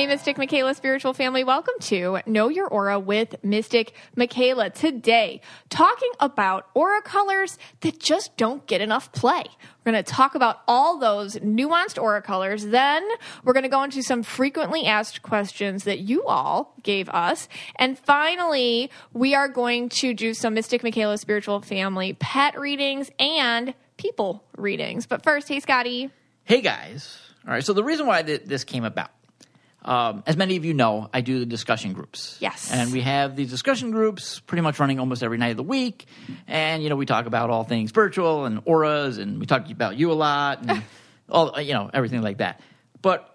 Hey, Mystic Michaela spiritual family, welcome to Know Your Aura with Mystic Michaela. Today, talking about aura colors that just don't get enough play. We're going to talk about all those nuanced aura colors. Then, we're going to go into some frequently asked questions that you all gave us. And finally, we are going to do some Mystic Michaela spiritual family pet readings and people readings. But first, hey, Scotty. Hey guys. All right. So the reason why th- this came about, um, as many of you know, I do the discussion groups. Yes. And we have these discussion groups pretty much running almost every night of the week. And, you know, we talk about all things virtual and auras, and we talk about you a lot and all, you know, everything like that. But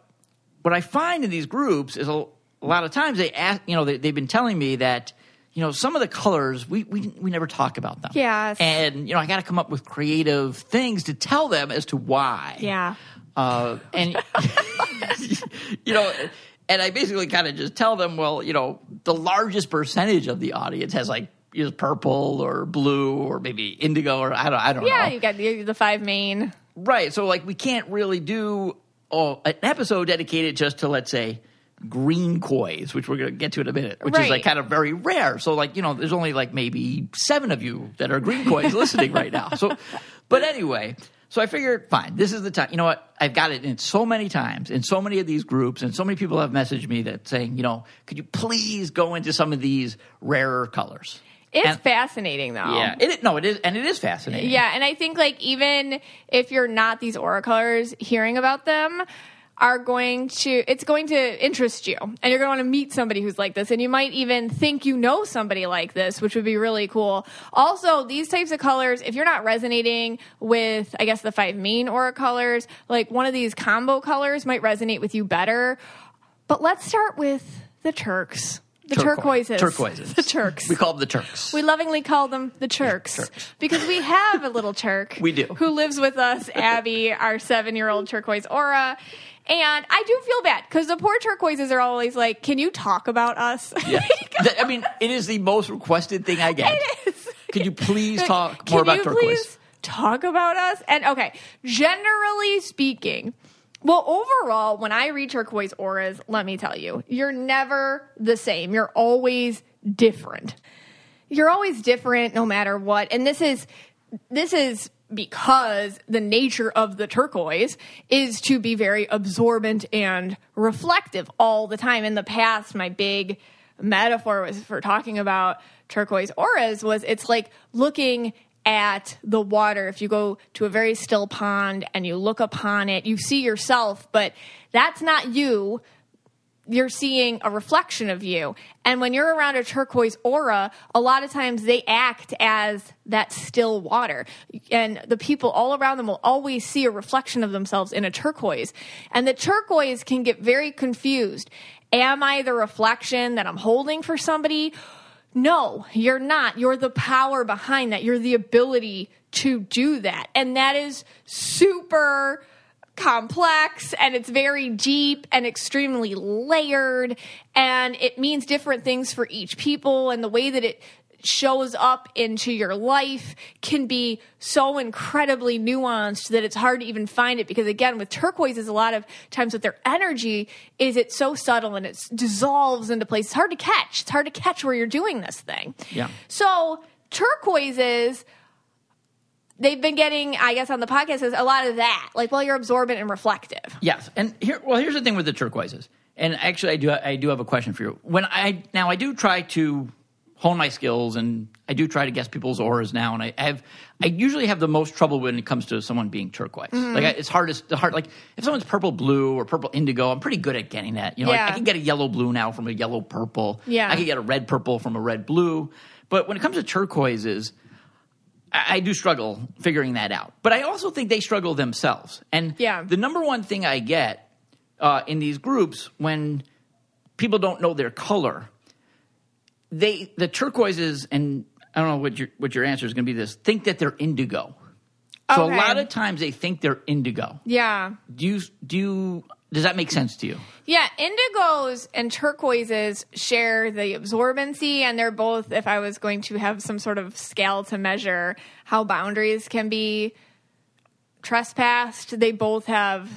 what I find in these groups is a, a lot of times they ask, you know, they, they've been telling me that, you know, some of the colors we, we we never talk about them. Yes. And you know, I got to come up with creative things to tell them as to why. Yeah. Uh, and you know, and I basically kind of just tell them, well, you know, the largest percentage of the audience has like is purple or blue or maybe indigo or I don't I don't Yeah, know. you got the, the five main. Right. So like we can't really do oh, an episode dedicated just to let's say green kois, which we're going to get to in a minute, which Right. is like kind of very rare. So like, you know, there's only like maybe 7 of you that are green kois listening right now. So but anyway, so I figured fine, this is the time. You know what? I've got it in so many times in so many of these groups and so many people have messaged me that saying, you know, could you please go into some of these rarer colors? It's And- fascinating though. Yeah, it, no, it is, and it is fascinating. Yeah, and I think like even if you're not these aura colors, hearing about them are going to it's going to interest you. And you're going to want to meet somebody who's like this. And you might even think you know somebody like this which would be really cool. Also these types of colors if you're not resonating with i guess the five main aura colors like one of these combo colors might resonate with you better. But let's start with the turks the Turquoise. turquoises Turquoises. the turks We call them the Turks. we lovingly call them the Turks, Turks. because we have a little Turk. We do. Who lives with us, Abby, our seven year old turquoise aura. And I do feel bad because the poor turquoises are always like, Can you talk about us? Yeah. I mean, it is the most requested thing I get. It is. Could you please talk more about you turquoise? please talk about us? And okay, generally speaking, well, overall, when I read turquoise auras, let me tell you, you're never the same. You're always different. You're always different no matter what. And this is this is because the nature of the turquoise is to be very absorbent and reflective all the time. In the past, my big metaphor was for talking about turquoise auras was it's like looking at the water. If you go to a very still pond and you look upon it, you see yourself, but that's not you you're seeing a reflection of you. And when you're around a turquoise aura, a lot of times they act as that still water. And the people all around them will always see a reflection of themselves in a turquoise. And the turquoise can get very confused. Am I the reflection that I'm holding for somebody? No, you're not. You're the power behind that. You're the ability to do that. And that is super complex and it's very deep and extremely layered and it means different things for each people and the way that it shows up into your life can be so incredibly nuanced that it's hard to even find it because again with turquoises a lot of times with their energy is it's so subtle and it dissolves into place it's hard to catch it's hard to catch where you're doing this thing Yeah. so turquoises they've been getting, I guess, on the podcast is a lot of that. Like, well, you're absorbent and reflective. Yes, and here, well, here's the thing with the turquoises. And actually, I do, I do have a question for you. When I now, I do try to hone my skills, and I do try to guess people's auras now. And I have, I usually have the most trouble when it comes to someone being turquoise. Mm-hmm. Like, I, it's hardest, the hard. Like, if someone's purple blue or purple indigo, I'm pretty good at getting that. You know, like, I can get a yellow blue now from a yellow purple. Yeah. I can get a red purple from a red blue. But when it comes to turquoises, I I do struggle figuring that out. But I also think they struggle themselves. And Yeah. the number one thing I get uh, in these groups when people don't know their color, they the turquoises and I don't know what your what your answer is going to be. This think that they're indigo. So Okay. a lot of times they think they're indigo. Yeah. Do you do you, does that make sense to you? Yeah, indigos and turquoises share the absorbency, and they're both, if I was going to have some sort of scale to measure how boundaries can be trespassed, they both have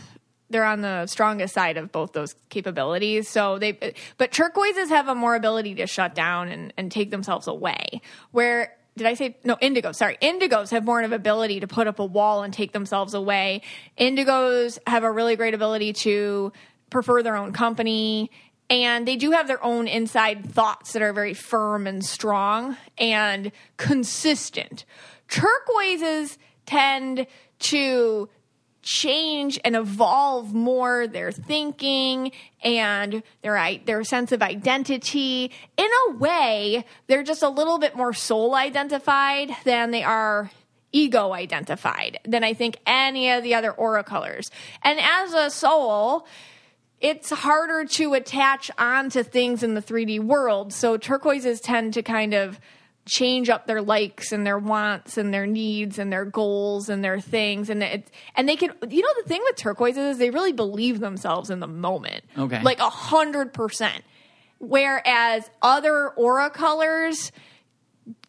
they're on the strongest side of both those capabilities. So they, but turquoises have a more ability to shut down and, and take themselves away. Where did I say no? Indigos, sorry. Indigos have more of an ability to put up a wall and take themselves away. Indigos have a really great ability to prefer their own company. And they do have their own inside thoughts that are very firm and strong and consistent. Turquoises tend to change and evolve more their thinking and their their sense of identity in a way they're just a little bit more soul identified than they are ego identified than I think any of the other aura colors. And as a soul, it's harder to attach onto things in the 3D world. So turquoises tend to kind of change up their likes and their wants and their needs and their goals and their things and it, and they can you know the thing with turquoises is they really believe themselves in the moment Okay. like a hundred percent whereas other aura colors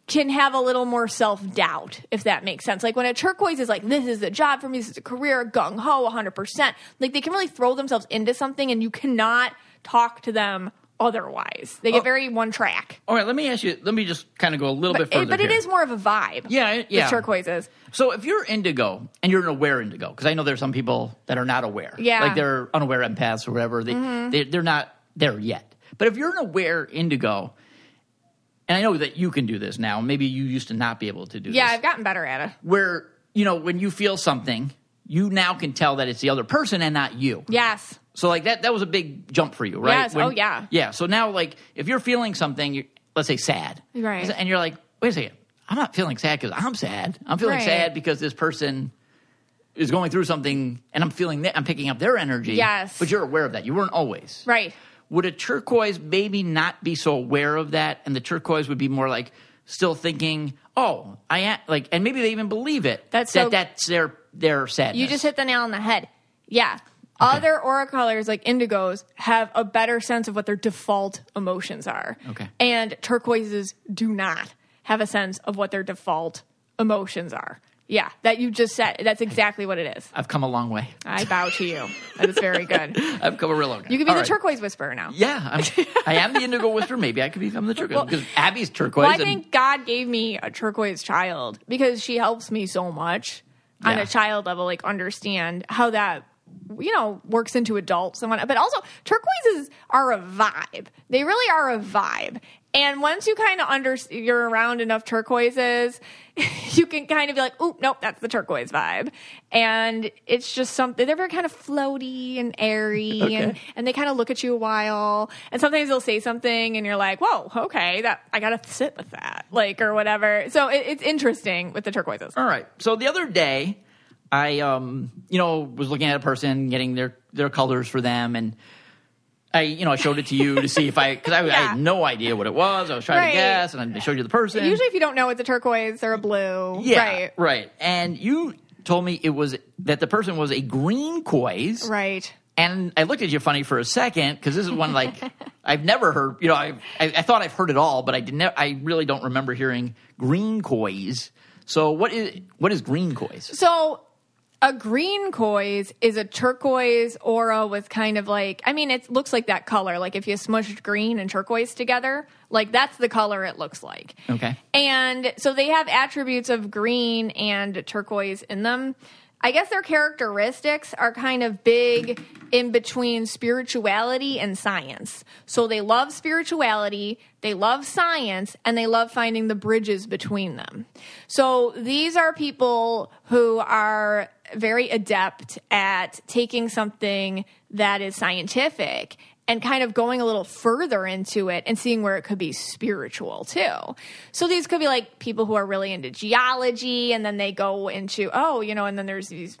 can have a little more self doubt, if that makes sense. Like when a turquoise is like, this is a job for me, this is a career, gung ho, 100%. Like they can really throw themselves into something and you cannot talk to them otherwise. They get Oh. very one track. All right, let me ask you. Let me just kind of go a little But, bit further. it, but it here. is more of a vibe. Yeah, yeah. turquoises. So if you're indigo and you're an aware indigo, because I know there's some people that are not aware, Yeah. Mm-hmm. like they're unaware empaths or whatever. They, they they're not there yet. But if you're an aware indigo, and I know that you can do this now. Maybe you used to not be able to do Yeah, this. Yeah, I've gotten better at it. where you know when you feel something, you now can tell that it's the other person and not you. Yes. So like that that was a big jump for you, right? Yes. Oh, yeah. Yeah. So now like if you're feeling something, you, let's say sad, Right. And you're like, wait a second, I'm not feeling sad because I'm sad. I'm feeling Right. sad because this person is going through something, and I'm feeling that I'm picking up their energy. Yes. But you're aware of that. You weren't always. Right. Would a turquoise maybe not be so aware of that, and the turquoise would be more like still thinking, "Oh, I am," like, and maybe they even believe it. That's that so- that's their their sadness. You just hit the nail on the head. Yeah. Other aura colors like indigos have a better sense of what their default emotions are. Okay. And turquoises do not have a sense of what their default emotions are. Yeah, that you just said. That's exactly what it is. I've come a long way. I bow to you. That is very good. I've come a real long way. You could be All the right. turquoise whisperer now. Yeah, I'm, I am the indigo whisperer. Maybe I could become the turquoise because Abby's turquoise. Well, I and- think God gave me a turquoise child because she helps me so much on a child level, like understand how that you know works into adults and whatnot. But also, turquoises are a vibe. They really are a vibe. And once you kind of under you're around enough turquoises, you can kind of be like, "Oop, nope, that's the turquoise vibe." And it's just something they're very kind of floaty and airy, and and they kind of look at you a while. And sometimes they'll say something, and you're like, "Whoa, okay, that I gotta sit with that," like or whatever. So it, it's interesting with the turquoises. All right. So the other day, I um, you know, was looking at a person getting their their colors for them, and I, you know, I showed it to you to see if I because I, I had no idea what it was. I was trying Right. to guess, and I showed you the person. Usually, if you don't know it's a turquoise or a blue, yeah, right, right. And you told me it was that the person was a green coise, right. And I looked at you funny for a second because this is one like I've never heard. You know, I, I I thought I've heard it all, but I didn't. I really don't remember hearing green cois. So what is what is green cois? So a green coise is a turquoise aura with kind of like I mean it looks like that color like if you smushed green and turquoise together like that's the color it looks like. Okay. And so they have attributes of green and turquoise in them. I guess their characteristics are kind of big in between spirituality and science. So they love spirituality, they love science, and they love finding the bridges between them. So these are people who are very adept at taking something that is scientific and kind of going a little further into it and seeing where it could be spiritual too. So these could be like people who are really into geology and then they go into, oh, you know, and then there's these.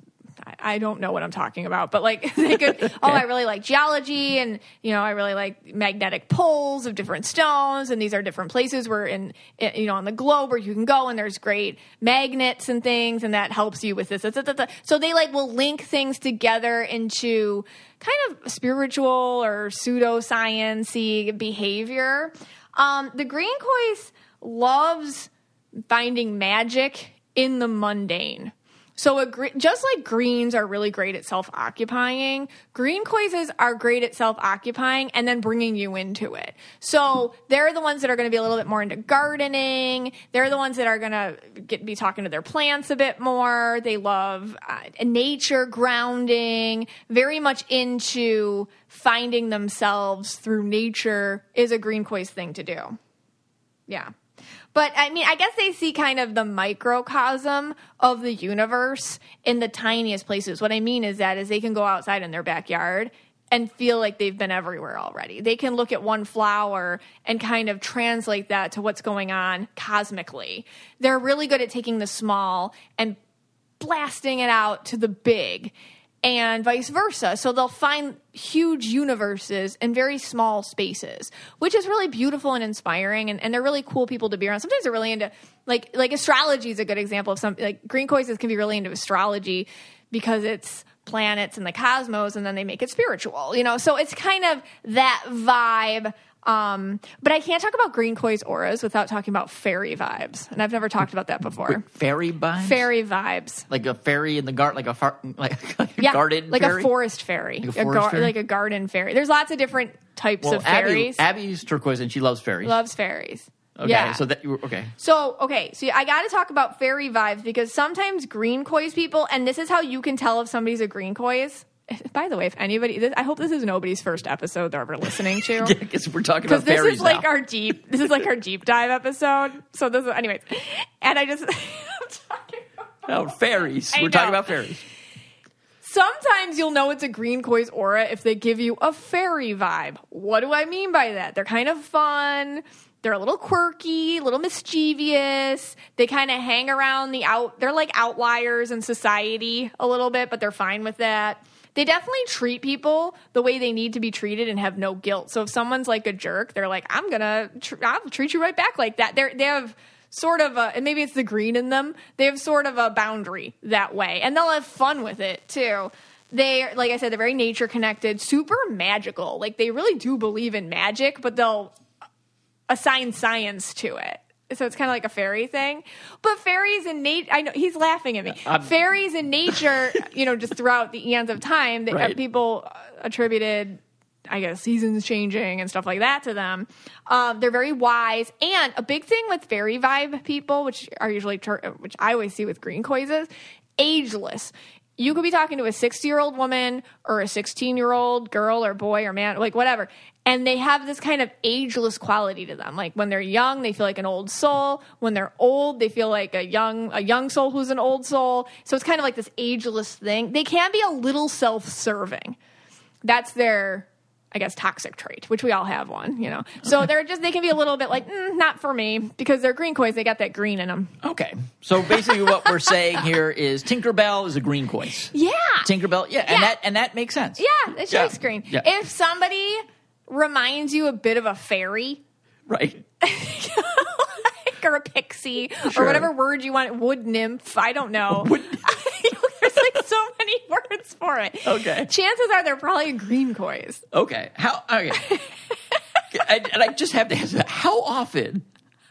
I- don't know what I'm talking about, but like they could, oh, I really like geology and, you know, I really like magnetic poles of different stones. And these are different places where in, you know, on the globe where you can go and there's great magnets and things and that helps you with this. da, da, da, da. So they like will link things together into kind of spiritual or pseudosciency behavior. Um, the green loves finding magic in the mundane. So just like greens are really great at self-occupying, green koises are great at self-occupying and then bringing you into it. So they're the ones that are going to be a little bit more into gardening. They're the ones that are going to be talking to their plants a bit more. They love uh, nature, grounding, very much into finding themselves through nature is a green koi's thing to do. Yeah. But I mean, I guess they see kind of the microcosm of the universe in the tiniest places. What I mean is that is they can go outside in their backyard and feel like they've been everywhere already. They can look at one flower and kind of translate that to what's going on cosmically. They're really good at taking the small and blasting it out to the big and vice versa. So they'll find huge universes in very small spaces, which is really beautiful and inspiring. And, and they're really cool people to be around. Sometimes they're really into like like astrology is a good example of some like green koises can be really into astrology because it's planets and the cosmos, and then they make it spiritual. You know, so it's kind of that vibe. Um, but I can't talk about green koi's auras without talking about fairy vibes, and I've never talked about that before. Fairy vibes? Fairy vibes. Like a fairy in the garden, like a far, like, like a yeah, garden like fairy? a forest fairy, Like a forest gar- fairy? like a garden fairy. There's lots of different types well, of fairies. Abby, Abby's turquoise and she loves fairies. Loves fairies. okay, yeah. so that you were, okay. So, okay, so I got to talk about fairy vibes because sometimes green koi's people, and this is how you can tell if somebody's a green koi's. By the way, if anybody, this, I hope this is nobody's first episode they're ever listening to. Yeah, because we're talking about this is like now. our deep, this is like our deep dive episode. So this, is, anyways, and I just, I'm talking about Oh, fairies. I we're talking about fairies. Sometimes you'll know it's a green koi's aura if they give you a fairy vibe. What do I mean by that? They're kind of fun. They're a little quirky, a little mischievous. They kind of hang around the out. They're like outliers in society a little bit, but they're fine with that. They definitely treat people the way they need to be treated and have no guilt. So if someone's like a jerk, they're like, "I'm gonna, tr- I'll treat you right back like that." They're they have sort of a, and maybe it's the green in them. They have sort of a boundary that way, and they'll have fun with it too. They, like I said, they're very nature connected, super magical. Like they really do believe in magic, but they'll assign science to it. So it's kind of like a fairy thing. But fairies in nature, I know he's laughing at me. I'm- fairies in nature, you know, just throughout the eons of time, that Right. people uh, attributed, I guess, seasons changing and stuff like that to them. Um, they're very wise. And a big thing with fairy vibe people, which are usually, tur- which I always see with green koi's, is ageless. You could be talking to a 60 year old woman or a 16 year old girl or boy or man, like whatever. And they have this kind of ageless quality to them. Like when they're young, they feel like an old soul. When they're old, they feel like a young a young soul who's an old soul. So it's kind of like this ageless thing. They can be a little self-serving. That's their I guess toxic trait, which we all have one, you know. So they're just they can be a little bit like mm, not for me because they're green coins. They got that green in them. Okay. So basically what we're saying here is Tinkerbell is a green coin. Yeah, Tinkerbell, yeah, and that and that makes sense. yeah, it's Yeah. yeah. green. Yeah. If somebody reminds you a bit of a fairy Right. or a pixie Sure. or whatever word you want, wood nymph, I don't know. Wood- There's like so many words for it. Okay. Chances are they're probably green koi's. Okay. How okay. I, and I just have to ask how often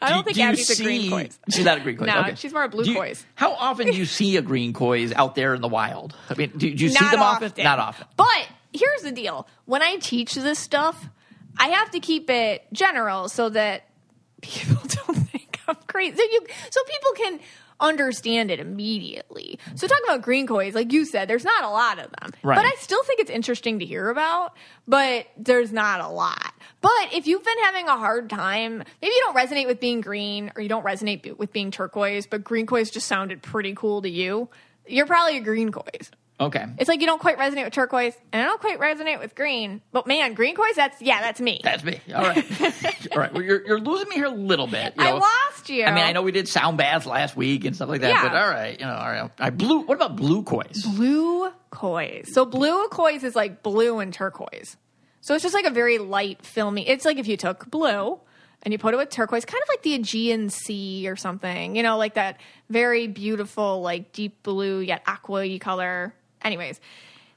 I don't do- think do Abby's a green see- koi's. She's not a green koi's. No, okay. she's more a blue you-. How often do you see a green koi's out there in the wild? I mean, do, do you see them often? often. Not often. But here's the deal: when I teach this stuff, I have to keep it general so that people don't think I'm crazy. So, you, so people can understand it immediately. So talking about green koi's, like you said, there's not a lot of them. Right. But I still think it's interesting to hear about, but there's not a lot. But if you've been having a hard time, maybe you don't resonate with being green or you don't resonate with being turquoise, but green koi's just sounded pretty cool to you, you're probably a green koi's. Okay. It's like you don't quite resonate with turquoise, and I don't quite resonate with green. But man, green koi's, that's yeah, that's me. That's me. All right. All right. Well, you're, you're losing me here a little bit. you I lost you. I mean, I know we did sound baths last week and stuff like that, Yeah. but all right, you know, all right. I blue. What about blue koi's? blue koi's. So blue koi's is like blue and turquoise. So it's just like a very light, filmy. It's like if you took blue and you put it with turquoise, kind of like the Aegean Sea or something. You know, like that very beautiful, like deep blue yet aqua color. Anyways,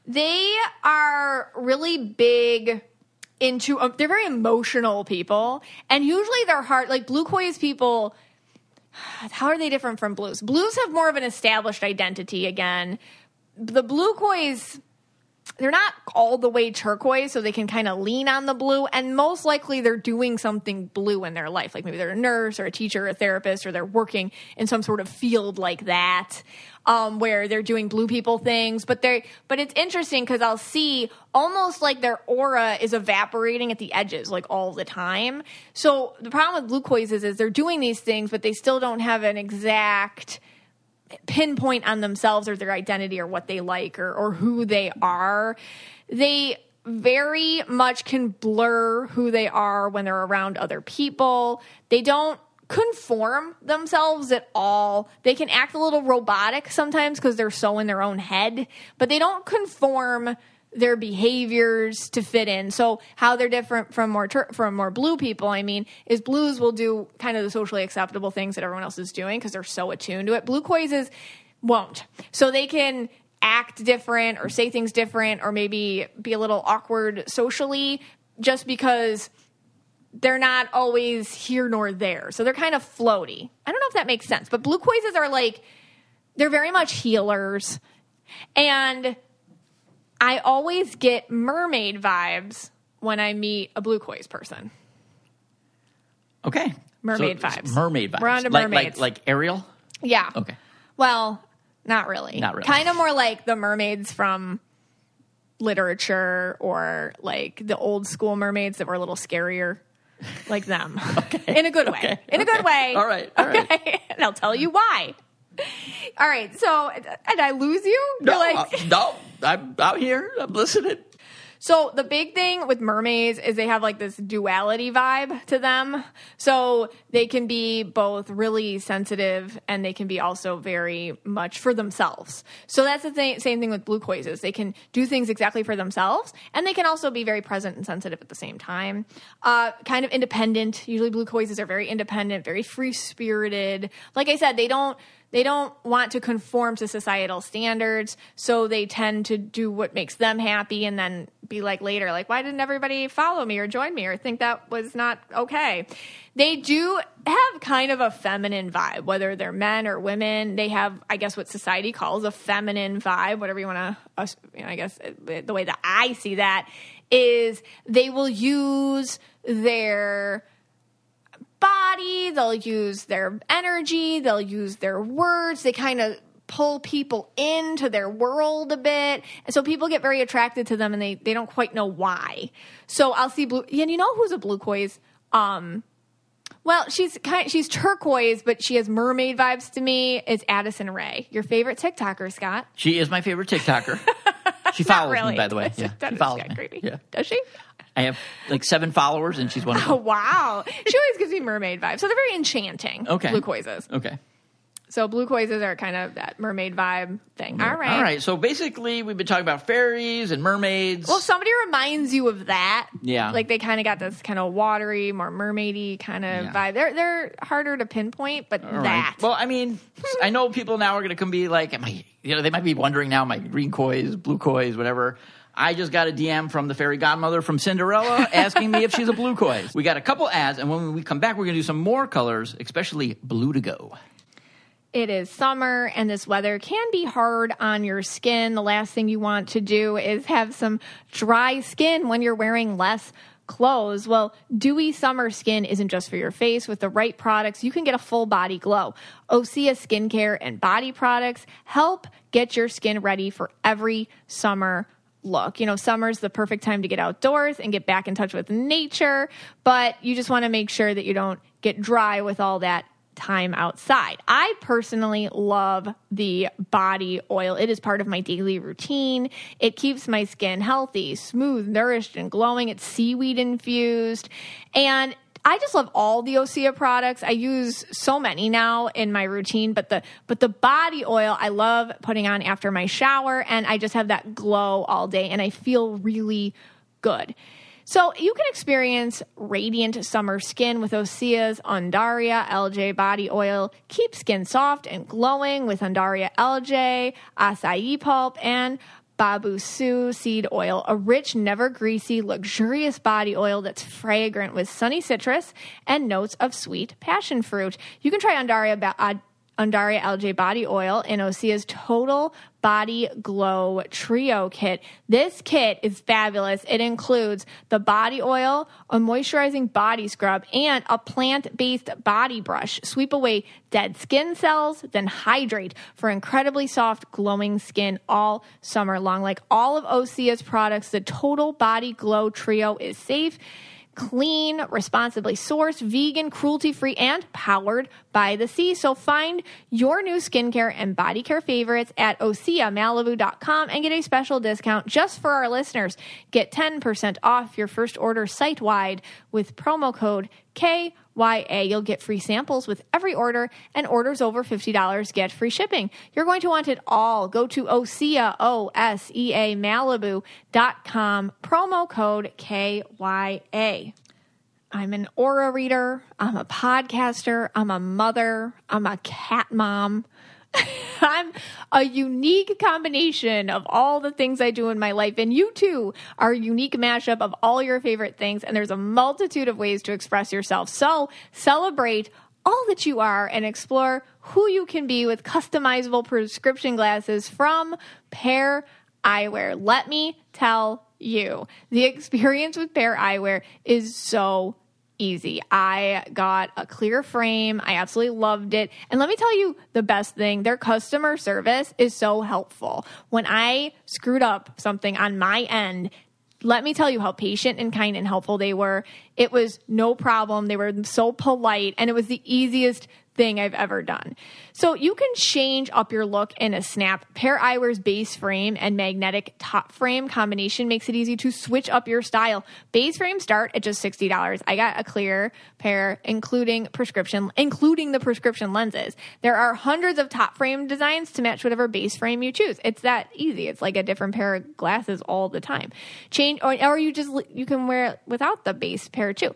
they are really big into um, they're very emotional people and usually they're hard like blue koi's people how are they different from blues? Blues have more of an established identity again. The blue koi's they're not all the way turquoise, so they can kind of lean on the blue. And most likely, they're doing something blue in their life, like maybe they're a nurse or a teacher or a therapist, or they're working in some sort of field like that, um, where they're doing blue people things. But they but it's interesting because I'll see almost like their aura is evaporating at the edges, like all the time. So the problem with blue is, is they're doing these things, but they still don't have an exact pinpoint on themselves or their identity or what they like or, or who they are. They very much can blur who they are when they're around other people. They don't conform themselves at all. They can act a little robotic sometimes because they're so in their own head, but they don't conform their behaviors to fit in. So how they're different from more tur- from more blue people, I mean, is blues will do kind of the socially acceptable things that everyone else is doing because they're so attuned to it. Blue kois won't. So they can act different or say things different or maybe be a little awkward socially just because they're not always here nor there. So they're kind of floaty. I don't know if that makes sense, but blue kois are like they're very much healers and I always get mermaid vibes when I meet a blue kois person. Okay. Mermaid So vibes. Mermaid vibes. We're on to Like- mermaids. Like, like Ariel? Yeah. Okay. Well, not really. Not really. Kind of more like the mermaids from literature or like the old school mermaids that were a little scarier. Like them. okay. In a good way. Okay. In a good Okay. way. All right. All right. Okay. and I'll tell you why. All right. So, did I lose you? No, like, uh, no, I'm out here. I'm listening. So the big thing with mermaids is they have like this duality vibe to them. So they can be both really sensitive and they can be also very much for themselves. So that's the thing, same thing with blue kois they can do things exactly for themselves and they can also be very present and sensitive at the same time. Uh, kind of independent. Usually blue kois are very independent, very free spirited. Like I said, they don't they don't want to conform to societal standards, so they tend to do what makes them happy and then be like later, like, why didn't everybody follow me or join me or think that was not okay? They do have kind of a feminine vibe, whether they're men or women. They have, I guess, what society calls a feminine vibe, whatever you want to, you know, I guess uh, the way that I see that is they will use their body, they'll use their energy, they'll use their words. They kind of pull people into their world a bit. And so people get very attracted to them and they, they don't quite know why. So I'll see blue and you know who's a blue kois? Um well, she's kind she's turquoise, but she has mermaid vibes to me. It's Addison Rae, your favorite TikToker, Scott. She is my favorite TikToker. She follows really. me, by the way. Yeah, she follows me. creepy. Yeah. Does she? I have like seven followers, and she's one of Oh them. wow. She always gives me mermaid vibes. So they're very enchanting. Okay. Blue koises. Okay. So blue koises are kind of that mermaid vibe thing. All right. All right. So basically, we've been talking about fairies and mermaids. Well, somebody reminds you of that. Yeah. Like they kind of got this kind of watery, more mermaidy kind of Yeah. vibe. They're they're harder to pinpoint, but All right. that. Well, I mean, I know people now are going to come be like, am I, you know, they might be wondering now, my green kois, blue kois, whatever. I just got a DM from the fairy godmother from Cinderella asking me if she's a blue koi. We got a couple ads, and when we come back, we're going to do some more colors, especially bluedigo. It is summer and this weather can be hard on your skin. The last thing you want to do is have some dry skin when you're wearing less clothes. Well, dewy summer skin isn't just for your face. With the right products, you can get a full body glow. Osea skincare and body products help get your skin ready for every summer look. You know, summer's the perfect time to get outdoors and get back in touch with nature, but you just want to make sure that you don't get dry with all that time outside. I personally love the body oil. It is part of my daily routine. It keeps my skin healthy, smooth, nourished, and glowing. It's seaweed infused. And I just love all the Osea products. I use so many now in my routine, but the but the body oil I love putting on after my shower and I just have that glow all day and I feel really good. So you can experience radiant summer skin with Osea's Undaria Algae body oil. Keep skin soft and glowing with Undaria Algae, acai pulp, and Babassu seed oil, a rich, never greasy, luxurious body oil that's fragrant with sunny citrus and notes of sweet passion fruit. You can try Undaria, ba- Undaria Algae body oil in Osea's Total Body Glow Trio kit. This kit is fabulous. It includes the body oil, a moisturizing body scrub, and a plant based body brush. Sweep away dead skin cells, then hydrate for incredibly soft, glowing skin all summer long. Like all of Osea's products, the Total Body Glow Trio is safe clean, responsibly sourced, vegan, cruelty free, and powered by the sea. So find your new skincare and body care favorites at OseaMalibu.com and get a special discount just for our listeners. Get 10% off your first order site wide with promo code KYA. You'll get free samples with every order, and orders over $50 get free shipping. You're going to want it all. Go to Osea, O S E A Malibu.com, promo code KYA. I'm an aura reader. I'm a podcaster. I'm a mother. I'm a cat mom. I'm a unique combination of all the things I do in my life. And you too are a unique mashup of all your favorite things. And there's a multitude of ways to express yourself. So celebrate all that you are and explore who you can be with customizable prescription glasses from Pair Eyewear. Let me tell you, the experience with Pair Eyewear is so easy. I got a clear frame. I absolutely loved it. And let me tell you the best thing their customer service is so helpful. When I screwed up something on my end, let me tell you how patient and kind and helpful they were. It was no problem. They were so polite, and it was the easiest thing I've ever done. So you can change up your look in a snap. Pair Eyewear's base frame and magnetic top frame combination makes it easy to switch up your style. Base frames start at just $60. I got a clear pair including prescription including the prescription lenses. There are hundreds of top frame designs to match whatever base frame you choose. It's that easy. It's like a different pair of glasses all the time. Change or, or you just you can wear it without the base pair too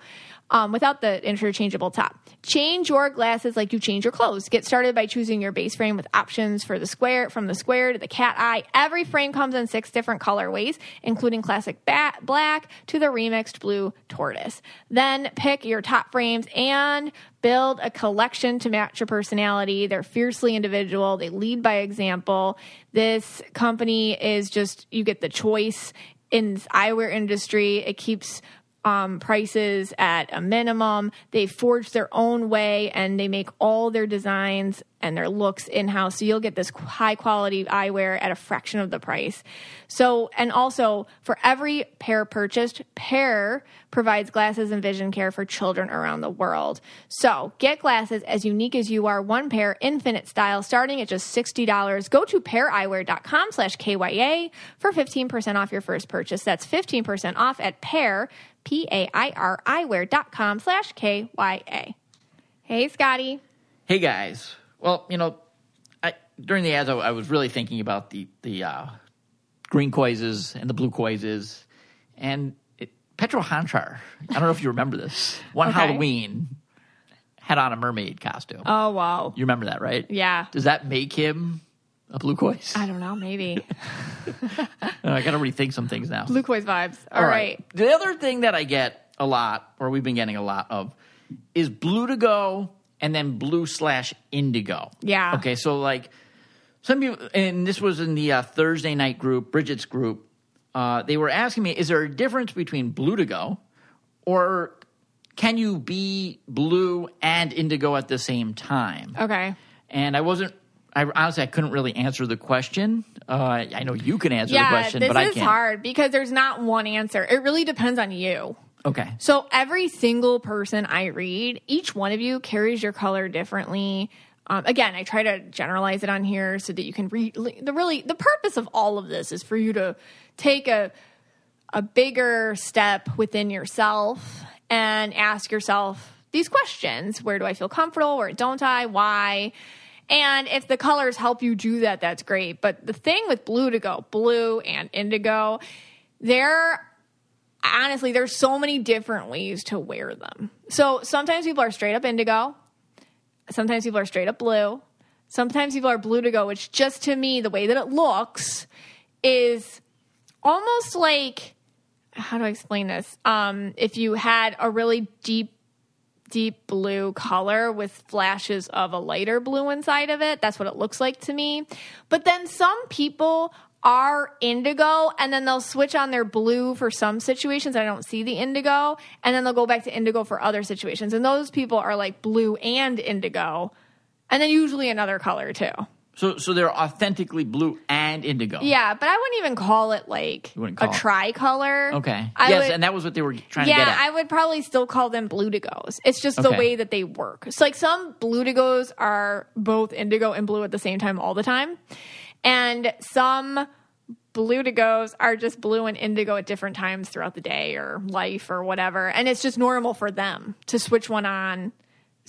um, without the interchangeable top. Change your glasses like you change your clothes. Get started by choosing your base frame with options for the square, from the square to the cat eye. Every frame comes in six different colorways, including classic bat, black to the remixed blue tortoise. Then pick your top frames and build a collection to match your personality. They're fiercely individual. They lead by example. This company is just, you get the choice in eyewear industry. It keeps um, prices at a minimum. They forge their own way and they make all their designs and their looks in house. So you'll get this high quality eyewear at a fraction of the price. So, and also for every pair purchased, Pair provides glasses and vision care for children around the world. So get glasses as unique as you are, one pair, infinite style, starting at just $60. Go to paireyewear.com slash KYA for 15% off your first purchase. That's 15% off at pair, P-A-I-R, eyewear.com slash K-Y-A. Hey, Scotty. Hey guys. Well, you know, I, during the ads, I, I was really thinking about the the uh, green quizzes and the blue quizzes, and it, Petro Hanchar. I don't know if you remember this. One Okay. Halloween had on a mermaid costume. Oh, wow. You remember that, right? Yeah. Does that make him a blue quiz? I don't know, maybe. I got to rethink some things now. Blue quiz vibes. All right. The other thing that I get a lot, or we've been getting a lot of, is bluedigo and then blue slash indigo. Yeah. Okay, so like some people, and this was in the uh, Thursday night group, Bridget's group. Uh, they were asking me, is there a difference between bluedigo, or can you be blue and indigo at the same time? Okay. And I wasn't. I honestly I couldn't really answer the question. Uh, I know you can answer the question, but I can't. hard because there's not one answer. It really depends on you. Okay. So every single person I read, each one of you carries your color differently. Um, again, I try to generalize it on here so that you can read. The really the purpose of all of this is for you to take a a bigger step within yourself and ask yourself these questions: Where do I feel comfortable? Where don't I? Why? And if the colors help you do that, that's great. But the thing with bluedigo, blue and indigo, they're honestly, there's so many different ways to wear them. So sometimes people are straight up indigo. Sometimes people are straight up blue. Sometimes people are bluedigo, which just to me, the way that it looks is almost like how do I explain this? Um, if you had a really deep, deep blue color with flashes of a lighter blue inside of it, that's what it looks like to me. But then some people are indigo and then they'll switch on their blue for some situations. I don't see the indigo. And then they'll go back to indigo for other situations. And those people are like blue and indigo. And then usually another color too. So, so they're authentically blue and indigo. Yeah, but I wouldn't even call it like a call it- tricolor. Okay. I yes, would- and that was what they were trying to get yeah. I would probably still call them bluedigos. It's just the way that they work. It's like some bluedigos are both indigo and blue at the same time all the time. And some bluedigos are just blue and indigo at different times throughout the day or life or whatever. And it's just normal for them to switch one on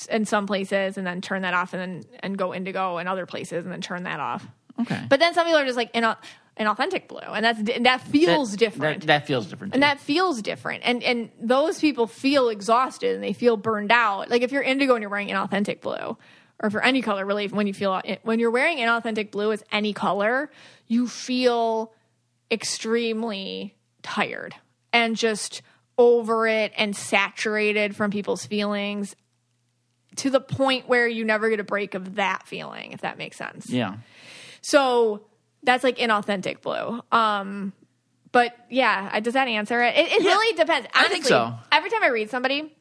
in some places and then turn that off and then and go indigo in other places and then turn that off. okay. But then some people are just like in a, an authentic blue, and that's and that feels That- different. That, that feels different. and that feels different, and and those people feel exhausted and they feel burned out. Like if you're indigo and you're wearing an authentic blue, or for any color, really, when you feel when you're wearing inauthentic blue as any color, you feel extremely tired and just over it and saturated from people's feelings to the point where you never get a break of that feeling, if that makes sense. yeah. So that's like inauthentic blue. Um, but yeah, does that answer it? It, it Yeah, really depends. I think so. Every time I read somebody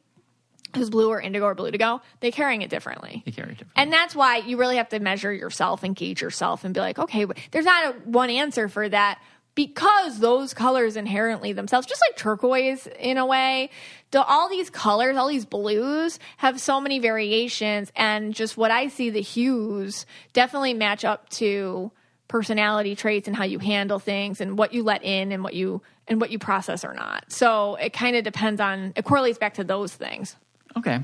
who's blue or indigo or bluedigo, they're carrying it differently. They carry different. And that's why you really have to measure yourself and gauge yourself and be like, okay, there's not a one answer for that because those colors inherently themselves, just like turquoise in a way, the, all these colors, all these blues have so many variations. And just what I see, the hues definitely match up to personality traits and how you handle things and what you let in and what you and what you process or not. So it kind of depends on it correlates back to those things. Okay.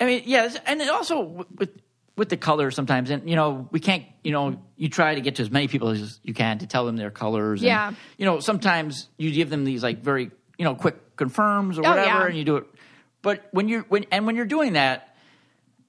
I mean, yes, and it also with with the colors sometimes, and you know, we can't. You know, you try to get to as many people as you can to tell them their colors. and, Yeah. You know, sometimes you give them these like very you know quick confirms or Oh, whatever, yeah. and you do it. But when you're when and when you're doing that.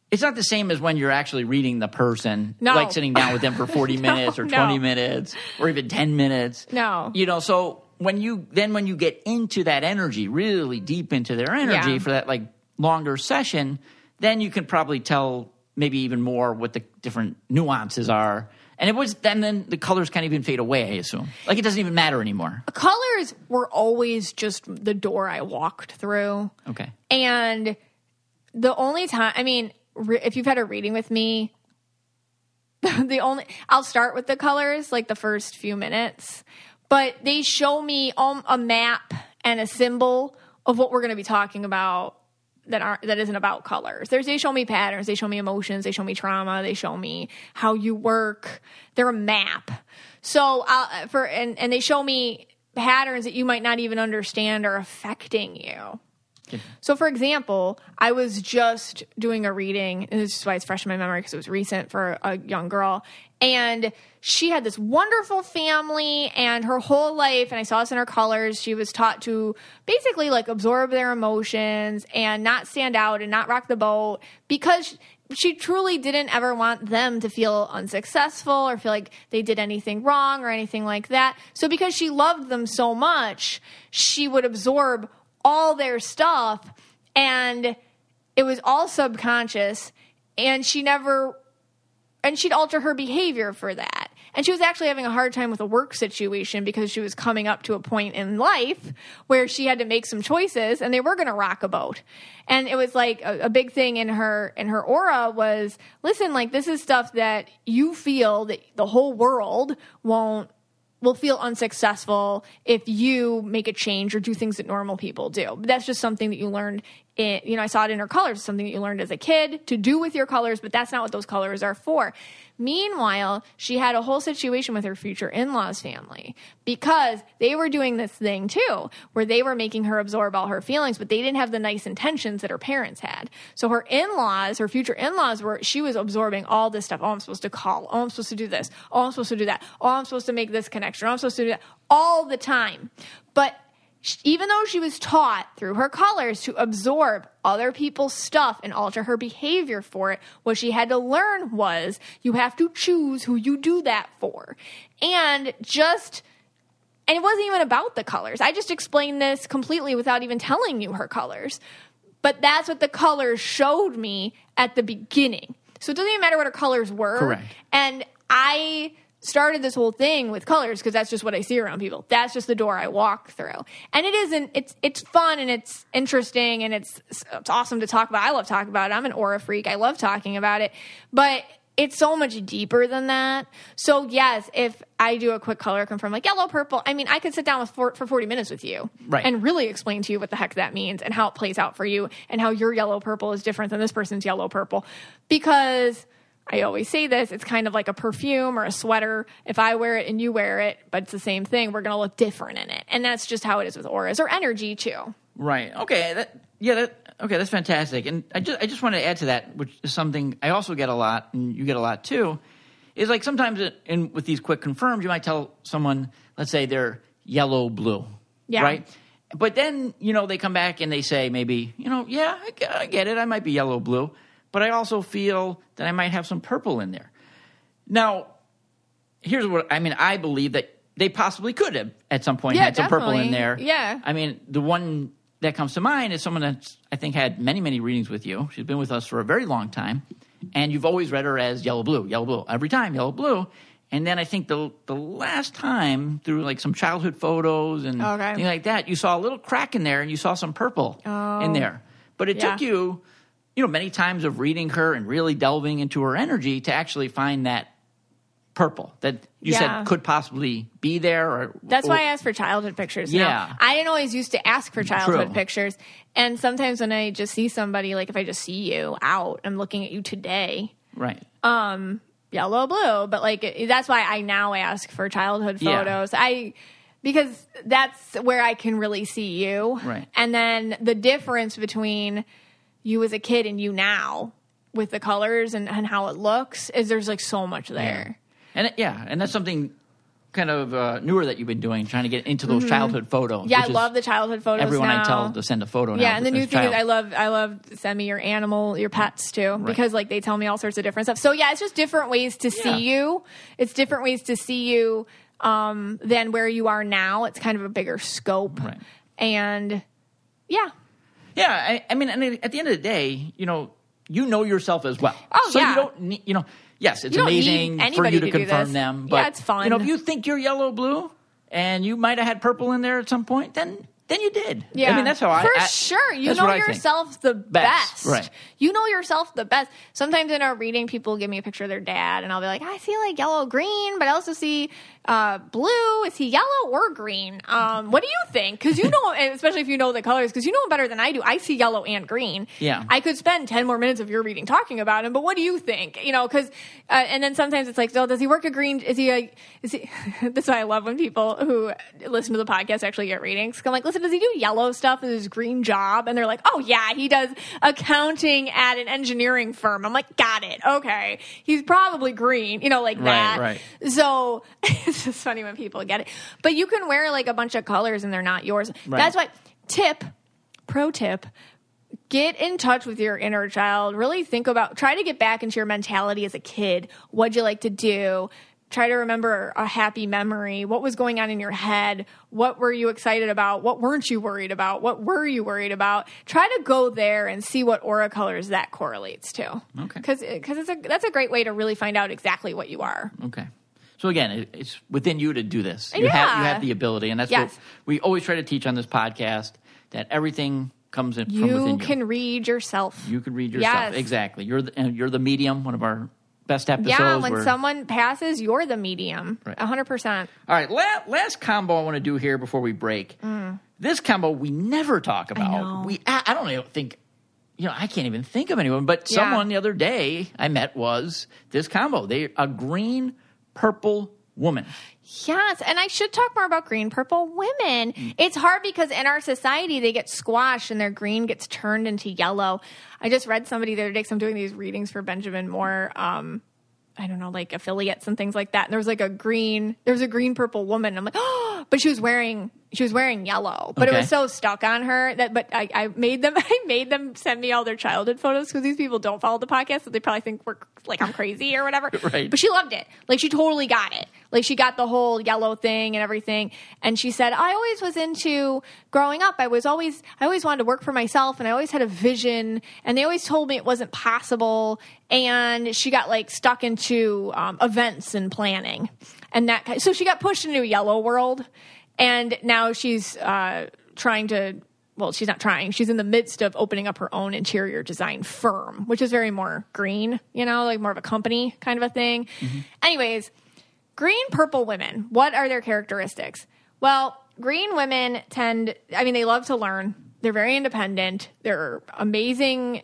It's not the same as when you're actually reading the person, No. like sitting down with them for 40 minutes or no. 20 minutes or even 10 minutes. No. You know, so when you then when you get into that energy, really deep into their energy Yeah. for that like longer session, then you can probably tell maybe even more what the different nuances are. And it was then then the colors can't even fade away, I assume. Like it doesn't even matter anymore. colors were always just the door I walked through. Okay. And the only time, I mean, re- if you've had a reading with me, the only, I'll start with the colors like the first few minutes, but they show me um, a map and a symbol of what we're going to be talking about that aren't that isn't about colors. There's they show me patterns, they show me emotions, they show me trauma, they show me how you work. They're a map. So uh, for and and they show me patterns that you might not even understand are affecting you. So, for example, I was just doing a reading, and this is why it's fresh in my memory because it was recent for a young girl. And she had this wonderful family, and her whole life, and I saw this in her colors, she was taught to basically like absorb their emotions and not stand out and not rock the boat because she truly didn't ever want them to feel unsuccessful or feel like they did anything wrong or anything like that. So, because she loved them so much, she would absorb all their stuff and it was all subconscious and she never and she'd alter her behavior for that. And she was actually having a hard time with a work situation because she was coming up to a point in life where she had to make some choices and they were going to rock a boat. And it was like a, a big thing in her in her aura was listen like this is stuff that you feel that the whole world won't will feel unsuccessful if you make a change or do things that normal people do. But that's just something that you learned in, you know, I saw it in her colors, something that you learned as a kid to do with your colors, but that's not what those colors are for. Meanwhile, she had a whole situation with her future in-laws family because they were doing this thing too, where they were making her absorb all her feelings, but they didn't have the nice intentions that her parents had. So her in-laws, her future in-laws were, she was absorbing all this stuff. Oh, I'm supposed to call. Oh, I'm supposed to do this. Oh, I'm supposed to do that. Oh, I'm supposed to make this connection. Oh, I'm supposed to do that all the time. But even though she was taught through her colors to absorb other people's stuff and alter her behavior for it, what she had to learn was you have to choose who you do that for. And just and it wasn't even about the colors. I just explained this completely without even telling you her colors. But that's what the colors showed me at the beginning. So it doesn't even matter what her colors were. Correct. And I started this whole thing with colors because that's just what I see around people. That's just the door I walk through. And it isn't it's it's fun and it's interesting and it's it's awesome to talk about. I love talking about it. I'm an aura freak. I love talking about it. But it's so much deeper than that. So yes, if I do a quick color confirm like yellow, purple, I mean, I could sit down with for, for 40 minutes with you Right. and really explain to you what the heck that means and how it plays out for you and how your yellow purple is different than this person's yellow purple. Because I always say this, it's kind of like a perfume or a sweater. If I wear it and you wear it, but it's the same thing, we're going to look different in it. And that's just how it is with auras or energy too. Right. Okay. That, yeah. That, okay. That's fantastic. And I just I just want to add to that, which is something I also get a lot, and you get a lot too. Is like sometimes in, in with these quick confirms, you might tell someone, let's say they're yellow blue, Yeah. right? But then you know they come back and they say maybe you know yeah I, I get it I might be yellow blue, but I also feel that I might have some purple in there. Now here's what I mean. I believe that they possibly could have at some point Yeah, had some purple in there. Yeah. I mean, the one that comes to mind is someone that's I think had many many readings with you. She's been with us for a very long time, and you've always read her as yellow blue, yellow blue every time, yellow blue. And then I think the the last time through like some childhood photos and Okay. things like that, you saw a little crack in there and you saw some purple in oh. there. But it took you, you know, many times of reading her and really delving into her energy to actually find that purple that you Yeah. said could possibly be there or That's or- why I asked for childhood pictures. Yeah. Now, I didn't always used to ask for childhood True. pictures. And sometimes when I just see somebody, like if I just see you out, I'm looking at you today, right um yellow, blue. But like it- that's why I now ask for childhood Yeah. photos. I because that's where I can really see you. Right. And then the difference between you as a kid and you now with the colors and, and how it looks is there's like so much there. and it- yeah and that's something kind of uh, newer that you've been doing trying to get into those childhood photos Mm-hmm. Yeah, I love the childhood photos. everyone now. I tell to send a photo now Yeah, and the new thing is. I love I love send me your animal, your pets too, because like they tell me all sorts of different stuff. So yeah, it's just different ways to Yeah. see you. It's different ways to see you um, than where you are now. It's kind of a bigger scope, Right. and yeah, Yeah, I, I mean, and at the end of the day, you know, you know yourself as well. Oh, so yeah. you don't need, you know, yes, it's amazing for you to, to confirm them, Yeah, but it's fun. You know, if you think you're yellow blue and you might have had purple in there at some point, then then you did. yeah. I mean, that's how I for I- sure. You know yourself the Best, best. right. You know yourself the best. Sometimes in our reading, people give me a picture of their dad, and I'll be like, I see like yellow, green, but I also see uh, blue. Is he yellow or green? Um, what do you think? Because you know, especially if you know the colors, because you know him better than I do. I see yellow and green. Yeah. I could spend ten more minutes of your reading talking about him, but what do you think? You know, because uh, and then sometimes it's like, so does he work a green? Is he a? Is he? this is why I love when people who listen to the podcast actually get readings. I'm like, listen, does he do yellow stuff in his green job? And they're like, oh yeah, he does accounting at an engineering firm. I'm like, got it, okay. He's probably green, you know, like Right, that. right. So it's just funny when people get it. But you can wear like a bunch of colors and they're not yours. Right. That's why tip, pro tip, get in touch with your inner child. Really think about try to get back into your mentality as a kid. What'd you like to do? Try to remember a happy memory. What was going on in your head? What were you excited about? What weren't you worried about? What were you worried about? Try to go there and see what aura colors that correlates to. Okay. Because it's a that's a great way to really find out exactly what you are. Okay. So again, it, it's within you to do this. You have you have the ability, and that's Yes. what we always try to teach on this podcast. That everything comes in from You within you. can read yourself. you can read yourself Yes. exactly. You're the, and you're the medium. One of our best episodes. Yeah, when where- someone passes, you're the medium. Right. Hundred percent. All right, la- last combo I want to do here before we break. This combo we never talk about. Mm. know. We I, I don't even think you know I can't even think of anyone. But Yeah. someone the other day I met was this combo. They a green purple woman. Yes, and I should talk more about green purple women. Mm. It's hard because in our society they get squashed and their green gets turned into yellow. I just read somebody the other day. 'cause I'm doing these readings for Benjamin Moore. Um, I don't know, like affiliates and things like that. And there was like a green, there was a green purple woman. I'm like, oh, but she was wearing she was wearing yellow, but it was so stuck on her that. But I, I made them I made them send me all their childhood photos because these people don't follow the podcast, so they probably think we're like I'm crazy or whatever. Right. But she loved it. Like she totally got it. Like she got the whole yellow thing and everything. And she said, I always was into growing up. I was always I always wanted to work for myself, and I always had a vision. And they always told me it wasn't possible. And she got like stuck into um, events and planning, and that ki- so she got pushed into a yellow world and now she's uh, trying to well she's not trying she's in the midst of opening up her own interior design firm which is very more green you know like more of a company kind of a thing. Anyways green purple women what are their characteristics? Well green women tend i mean they love to learn. They're very independent. They're amazing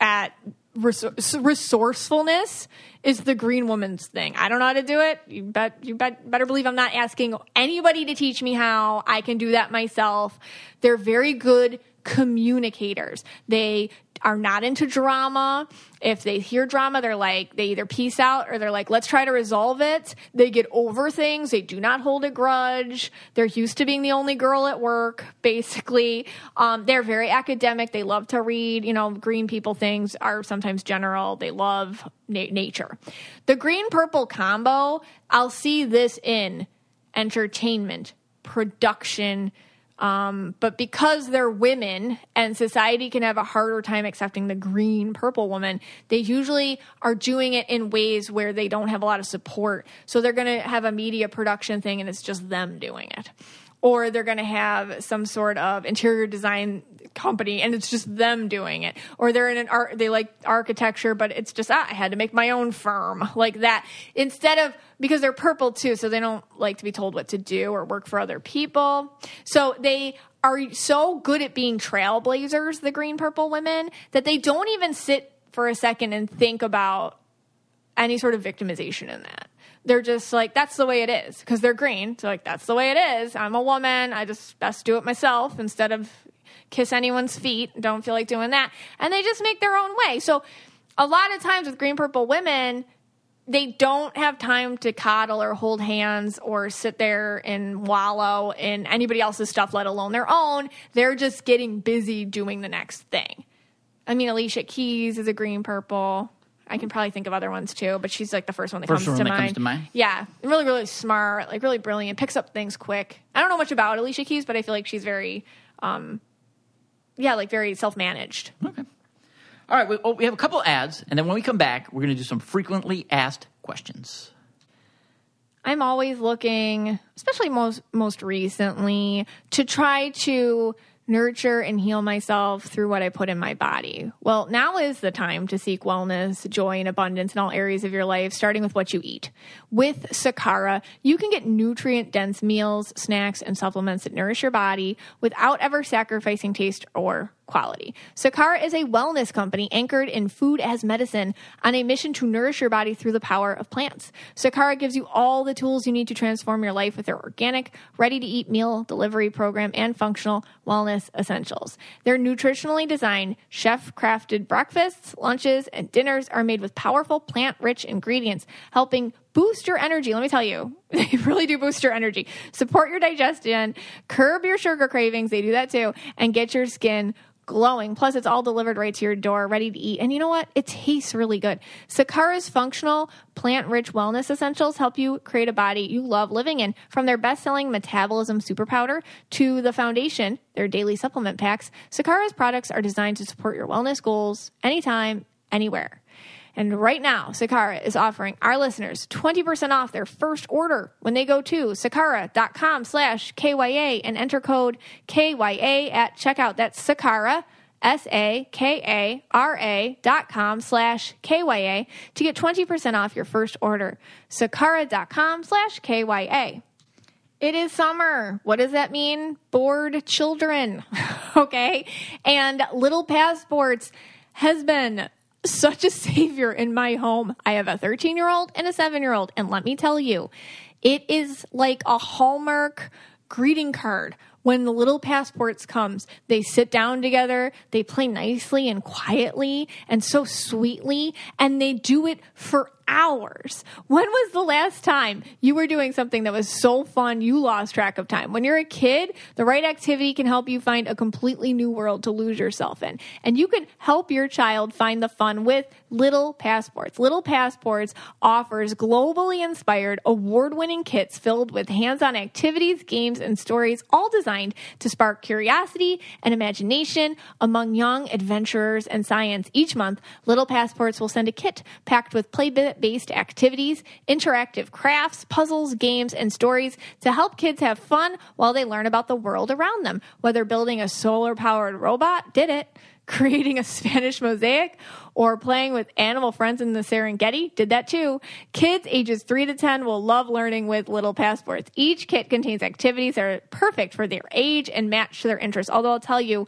at resourcefulness is the green woman's thing. I don't know how to do it. You bet you bet better believe I'm not asking anybody to teach me how. I can do that myself. They're very good communicators. They are not into drama. If they hear drama, they're like they either peace out or they're like let's try to resolve it. They get over things. They do not hold a grudge. They're used to being the only girl at work, basically. Um, they're very academic. They love to read. You know, green people things are sometimes general. They love na- nature. The green purple combo, I'll see this in entertainment, production. Um, but because they're women and society can have a harder time accepting the green purple woman, they usually are doing it in ways where they don't have a lot of support. So they're going to have a media production thing and it's just them doing it. Or they're going to have some sort of interior design company and it's just them doing it. Or they're in an art, they like architecture, but it's just, ah, I had to make my own firm like that. Instead of, because they're purple too, so they don't like to be told what to do or work for other people. So they are so good at being trailblazers, the green purple women, that they don't even sit for a second and think about any sort of victimization in that. They're just like, that's the way it is because they're green. So, like, that's the way it is. I'm a woman. I just best do it myself instead of kiss anyone's feet. Don't feel like doing that. And they just make their own way. So, a lot of times with green purple women, they don't have time to coddle or hold hands or sit there and wallow in anybody else's stuff, let alone their own. They're just getting busy doing the next thing. I mean, Alicia Keys is a green purple. I can probably think of other ones too, but she's like the first one that, First comes, one to that mind. comes to mind. Yeah, really, really smart, like really brilliant, picks up things quick. I don't know much about Alicia Keys, but I feel like she's very, um, yeah, like very self managed. Okay. All right, we, oh, we have a couple ads, and then when we come back, we're going to do some frequently asked questions. I'm always looking, especially most most recently, to try to nurture and heal myself through what I put in my body. Well, now is the time to seek wellness, joy, and abundance in all areas of your life, starting with what you eat. With Sakara, you can get nutrient dense meals, snacks, and supplements that nourish your body without ever sacrificing taste or quality. Sakara is a wellness company anchored in food as medicine on a mission to nourish your body through the power of plants. Sakara gives you all the tools you need to transform your life with their organic, ready to eat meal delivery program and functional wellness essentials. Their nutritionally designed, chef crafted breakfasts, lunches, and dinners are made with powerful plant rich ingredients, helping boost your energy. Let me tell you, they really do boost your energy. Support your digestion, curb your sugar cravings. They do that too, and get your skin glowing. Plus, it's all delivered right to your door, ready to eat. And you know what? It tastes really good. Sakara's functional, plant rich wellness essentials help you create a body you love living in. From their best selling metabolism super powder to the foundation, their daily supplement packs, Sakara's products are designed to support your wellness goals anytime, anywhere. And right now, Sakara is offering our listeners 20% off their first order when they go to sakara.com slash KYA and enter code KYA at checkout. That's Sakara, S-A-K-A-R-A dot com slash KYA to get 20% off your first order. Sakara.com slash KYA. It is summer. What does that mean? Bored children. okay. And Little Passports has been such a savior in my home. I have a 13 year old and a seven year old. And let me tell you, it is like a Hallmark greeting card. When the little passports comes, they sit down together, they play nicely and quietly and so sweetly, and they do it for hours. When was the last time you were doing something that was so fun you lost track of time? When you're a kid, the right activity can help you find a completely new world to lose yourself in. And you can help your child find the fun with Little Passports. Little Passports offers globally inspired, award winning kits filled with hands on activities, games, and stories, all designed to spark curiosity and imagination among young adventurers and science. Each month, Little Passports will send a kit packed with play based activities, interactive crafts, puzzles, games, and stories to help kids have fun while they learn about the world around them. Whether building a solar powered robot, did it creating a Spanish mosaic or playing with animal friends in the Serengeti. Did that too. Kids ages 3 to 10 will love learning with Little Passports. Each kit contains activities that are perfect for their age and match their interests. Although I'll tell you,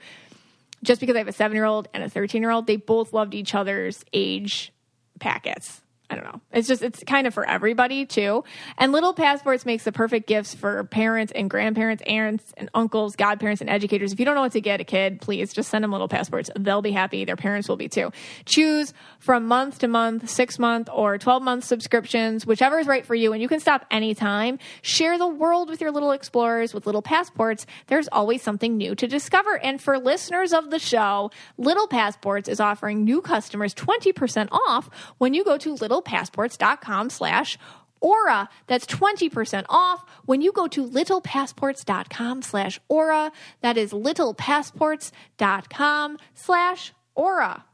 just because I have a 7 year old and a 13 year old, they both loved each other's age packets. I don't know. It's just it's kind of for everybody too. And little passports makes the perfect gifts for parents and grandparents, aunts and uncles, godparents and educators. If you don't know what to get a kid, please just send them little passports. They'll be happy. Their parents will be too. Choose from month to month, 6 month or 12 month subscriptions, whichever is right for you and you can stop anytime. Share the world with your little explorers with little passports. There's always something new to discover. And for listeners of the show, Little Passports is offering new customers 20% off when you go to little littlepassports.com slash aura. That's 20% off when you go to littlepassports.com slash aura. That is littlepassports.com slash aura.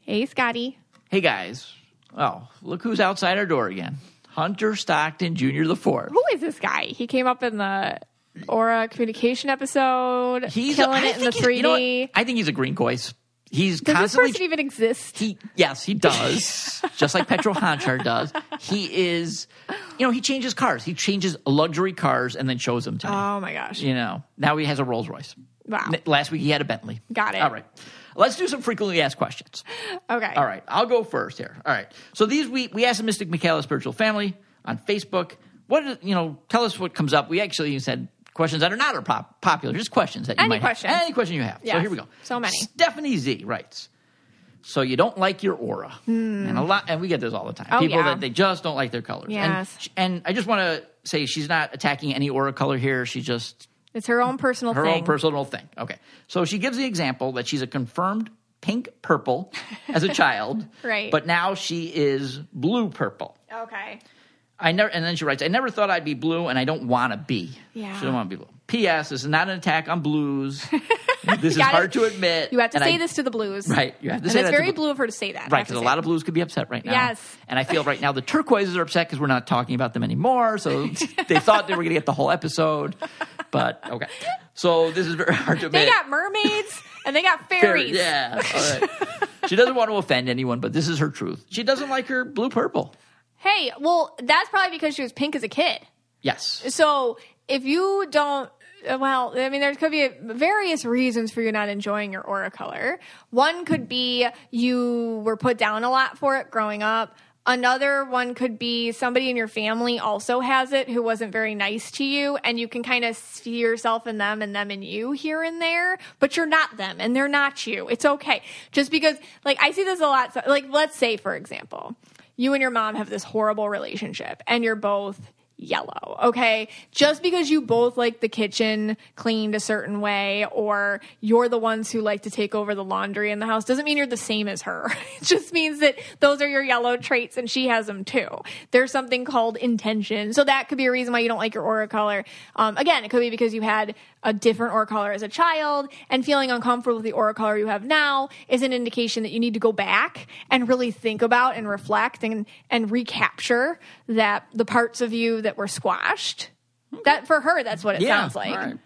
Hey scotty. Hey guys. Oh look who's outside our door again. Hunter stockton jr the fourth. Who is this guy? He came up in the aura communication episode he's killing a, it in the 3d you know i think he's a green cois He's does constantly. this person even exist? He yes, he does. just like Petro Hanchar does. He is. You know, he changes cars. He changes luxury cars and then shows them to me. Oh my gosh! You know, now he has a Rolls Royce. Wow. Last week he had a Bentley. Got it. All right. Let's do some frequently asked questions. Okay. All right. I'll go first here. All right. So these we we asked the Mystic Michaela Spiritual Family on Facebook. What you know? Tell us what comes up. We actually said questions that are not pop- popular, just questions that you Any might question. have. Any question you have. Yes. So here we go. So many. Stephanie Z writes. So you don't like your aura, and a lot, and we get this all the time. Hmm. Oh, People yeah. that they just don't like their colors. Yes. And, and I just want to say she's not attacking any aura color here. She just It's her own personal her thing. own personal thing. Okay. So she gives the example that she's a confirmed pink purple as a child, Right. But now she is blue purple. okay. I never, and then she writes, I never thought I'd be blue, and I don't want to be. Yeah. She don't want to be blue. P.S. This is not an attack on blues. this is hard to admit. You have to say I- this to the blues. Right. You have to and say it's very blue of her to say that. Right, because a lot of blues could be upset right now. Yes. And I feel right now the turquoises are upset because we're not talking about them anymore. So they thought they were going to get the whole episode. But okay. So this is very hard to admit. They got mermaids and they got Fair- fairies. Yeah. All right. she doesn't want to offend anyone, but this is her truth. She doesn't like her blue purple. Hey, well, that's probably because she was pink as a kid. Yes. So if you don't, well, I mean, there could be various reasons for you not enjoying your aura color. One could be you were put down a lot for it growing up. Another one could be somebody in your family also has it who wasn't very nice to you, and you can kind of see yourself in them and them in you here and there, but you're not them and they're not you. It's okay. Just because, like, I see this a lot. So, like, let's say, for example, you and your mom have this horrible relationship and you're both yellow. Okay. Just because you both like the kitchen cleaned a certain way or you're the ones who like to take over the laundry in the house doesn't mean you're the same as her. It just means that those are your yellow traits and she has them too. There's something called intention. So that could be a reason why you don't like your aura color. Um, again, it could be because you had a different aura color as a child and feeling uncomfortable with the aura color you have now is an indication that you need to go back and really think about and reflect and, and recapture that the parts of you that were squashed. That for her, that's what it sounds like. right.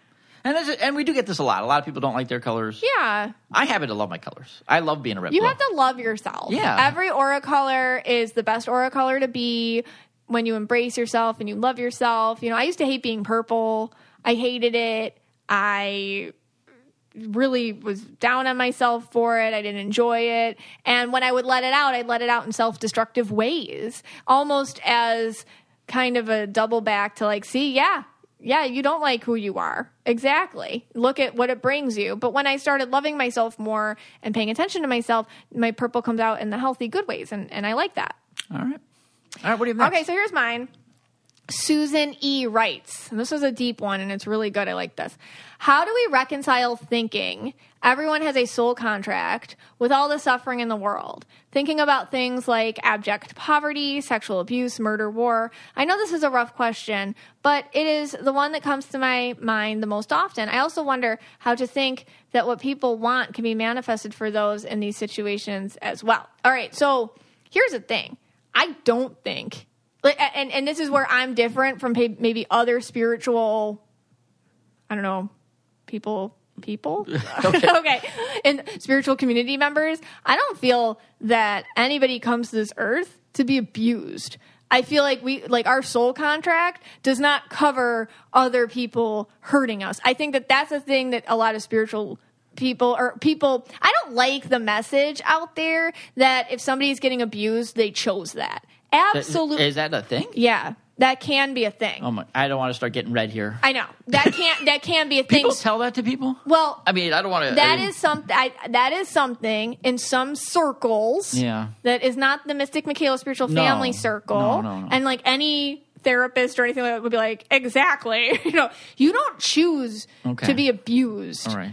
And and we do get this a lot. A lot of people don't like their colors. Yeah. I happen to love my colors. I love being a red. You blue. have to love yourself. Yeah. Every aura color is the best aura color to be when you embrace yourself and you love yourself. You know, I used to hate being purple. I hated it. I really was down on myself for it. I didn't enjoy it. And when I would let it out, I'd let it out in self destructive ways, almost as kind of a double back to like, see, yeah, yeah, you don't like who you are. Exactly. Look at what it brings you. But when I started loving myself more and paying attention to myself, my purple comes out in the healthy, good ways. And, and I like that. All right. All right, what do you have next? Okay, so here's mine. Susan E. writes, and this was a deep one, and it's really good. I like this. How do we reconcile thinking everyone has a soul contract with all the suffering in the world? Thinking about things like abject poverty, sexual abuse, murder, war. I know this is a rough question, but it is the one that comes to my mind the most often. I also wonder how to think that what people want can be manifested for those in these situations as well. All right, so here's the thing I don't think and and this is where I'm different from maybe other spiritual, I don't know, people people? Okay. okay. And spiritual community members i don't feel that anybody comes to this earth to be abused. I feel like we like our soul contract does not cover other people hurting us. I think that that's a thing that a lot of spiritual people or people i don't like the message out there that if somebody's getting abused they chose that absolutely Is that a thing? yeah that can be a thing Oh my! I don't want to start getting red here. i know that can't that can be a thing People tell that to people. well I mean, I don't want to. that is something. That is something in some circles. Yeah. That is not the Mystic Michaela Spiritual No. Family Circle. No, no, no. And like any therapist or anything like that would be like, exactly. you know, you don't choose Okay. to be abused All right.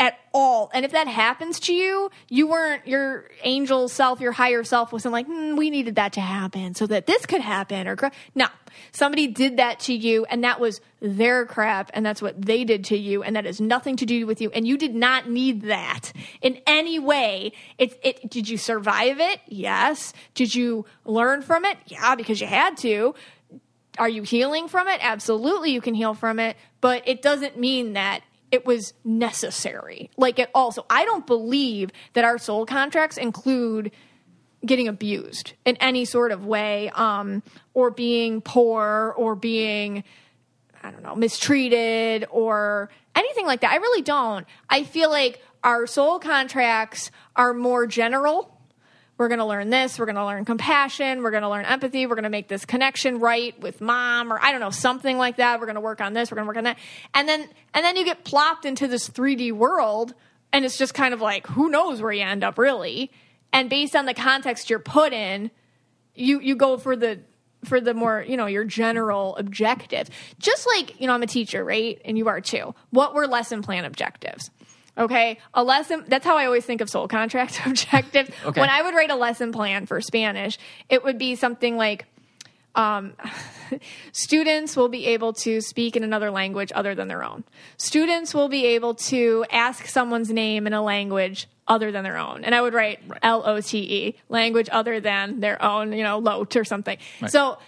At all. And if that happens to you, you weren't your angel self, your higher self wasn't like, hmm, we needed that to happen so that this could happen. Or gr-" no, somebody did that to you, and that was their crap, and that's what they did to you, and that has nothing to do with you. And you did not need that in any way. It, it did you survive it? Yes. Did you learn from it? Yeah, because you had to are you healing from it? Absolutely, you can heal from it, but it doesn't mean that it was necessary. Like it also, I don't believe that our soul contracts include getting abused in any sort of way, um, or being poor, or being I don't know, mistreated or anything like that. I really don't. I feel like our soul contracts are more general. We're going to learn this. We're going to learn compassion. We're going to learn empathy. We're going to make this connection right with mom or I don't know, something like that. We're going to work on this. We're going to work on that. And then, and then you get plopped into this 3D world and it's just kind of like, who knows where you end up really. And based on the context you're put in, you you go for the for the more you know your general objectives just like you know i'm a teacher right and you are too what were lesson plan objectives okay a lesson that's how i always think of soul contract objectives Okay. when i would write a lesson plan for spanish it would be something like um, students will be able to speak in another language other than their own. Students will be able to ask someone's name in a language other than their own. And I would write L O T E, language other than their own, you know, LOT or something. So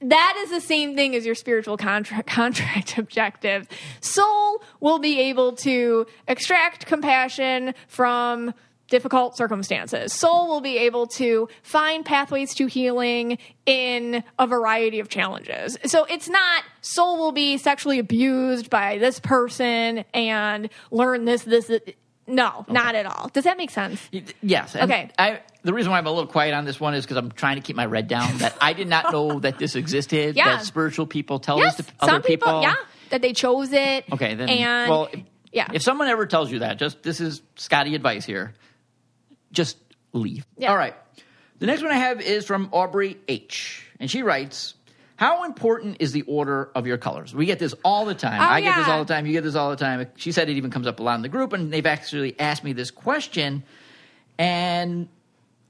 that is the same thing as your spiritual contract, contract objective. Soul will be able to extract compassion from difficult circumstances. Soul will be able to find pathways to healing in a variety of challenges. So it's not soul will be sexually abused by this person and learn this, this, this. No, not at all. Does that make sense? Yes. and Okay. I, the reason why I'm a little quiet on this one is because I'm trying to keep my red down. That I did not know that this existed. Yeah. That spiritual people tell Yes, this to other some people, yeah, that they chose it. Okay, then. and well, if, yeah, If someone ever tells you that, just this is Scotty advice here. Just leave. Yeah. All right. The next one I have is from Aubrey H, and she writes. How important is the order of your colors? We get this all the time. Oh, I get this all the time. You get this all the time. She said it even comes up a lot in the group, and they've actually asked me this question, and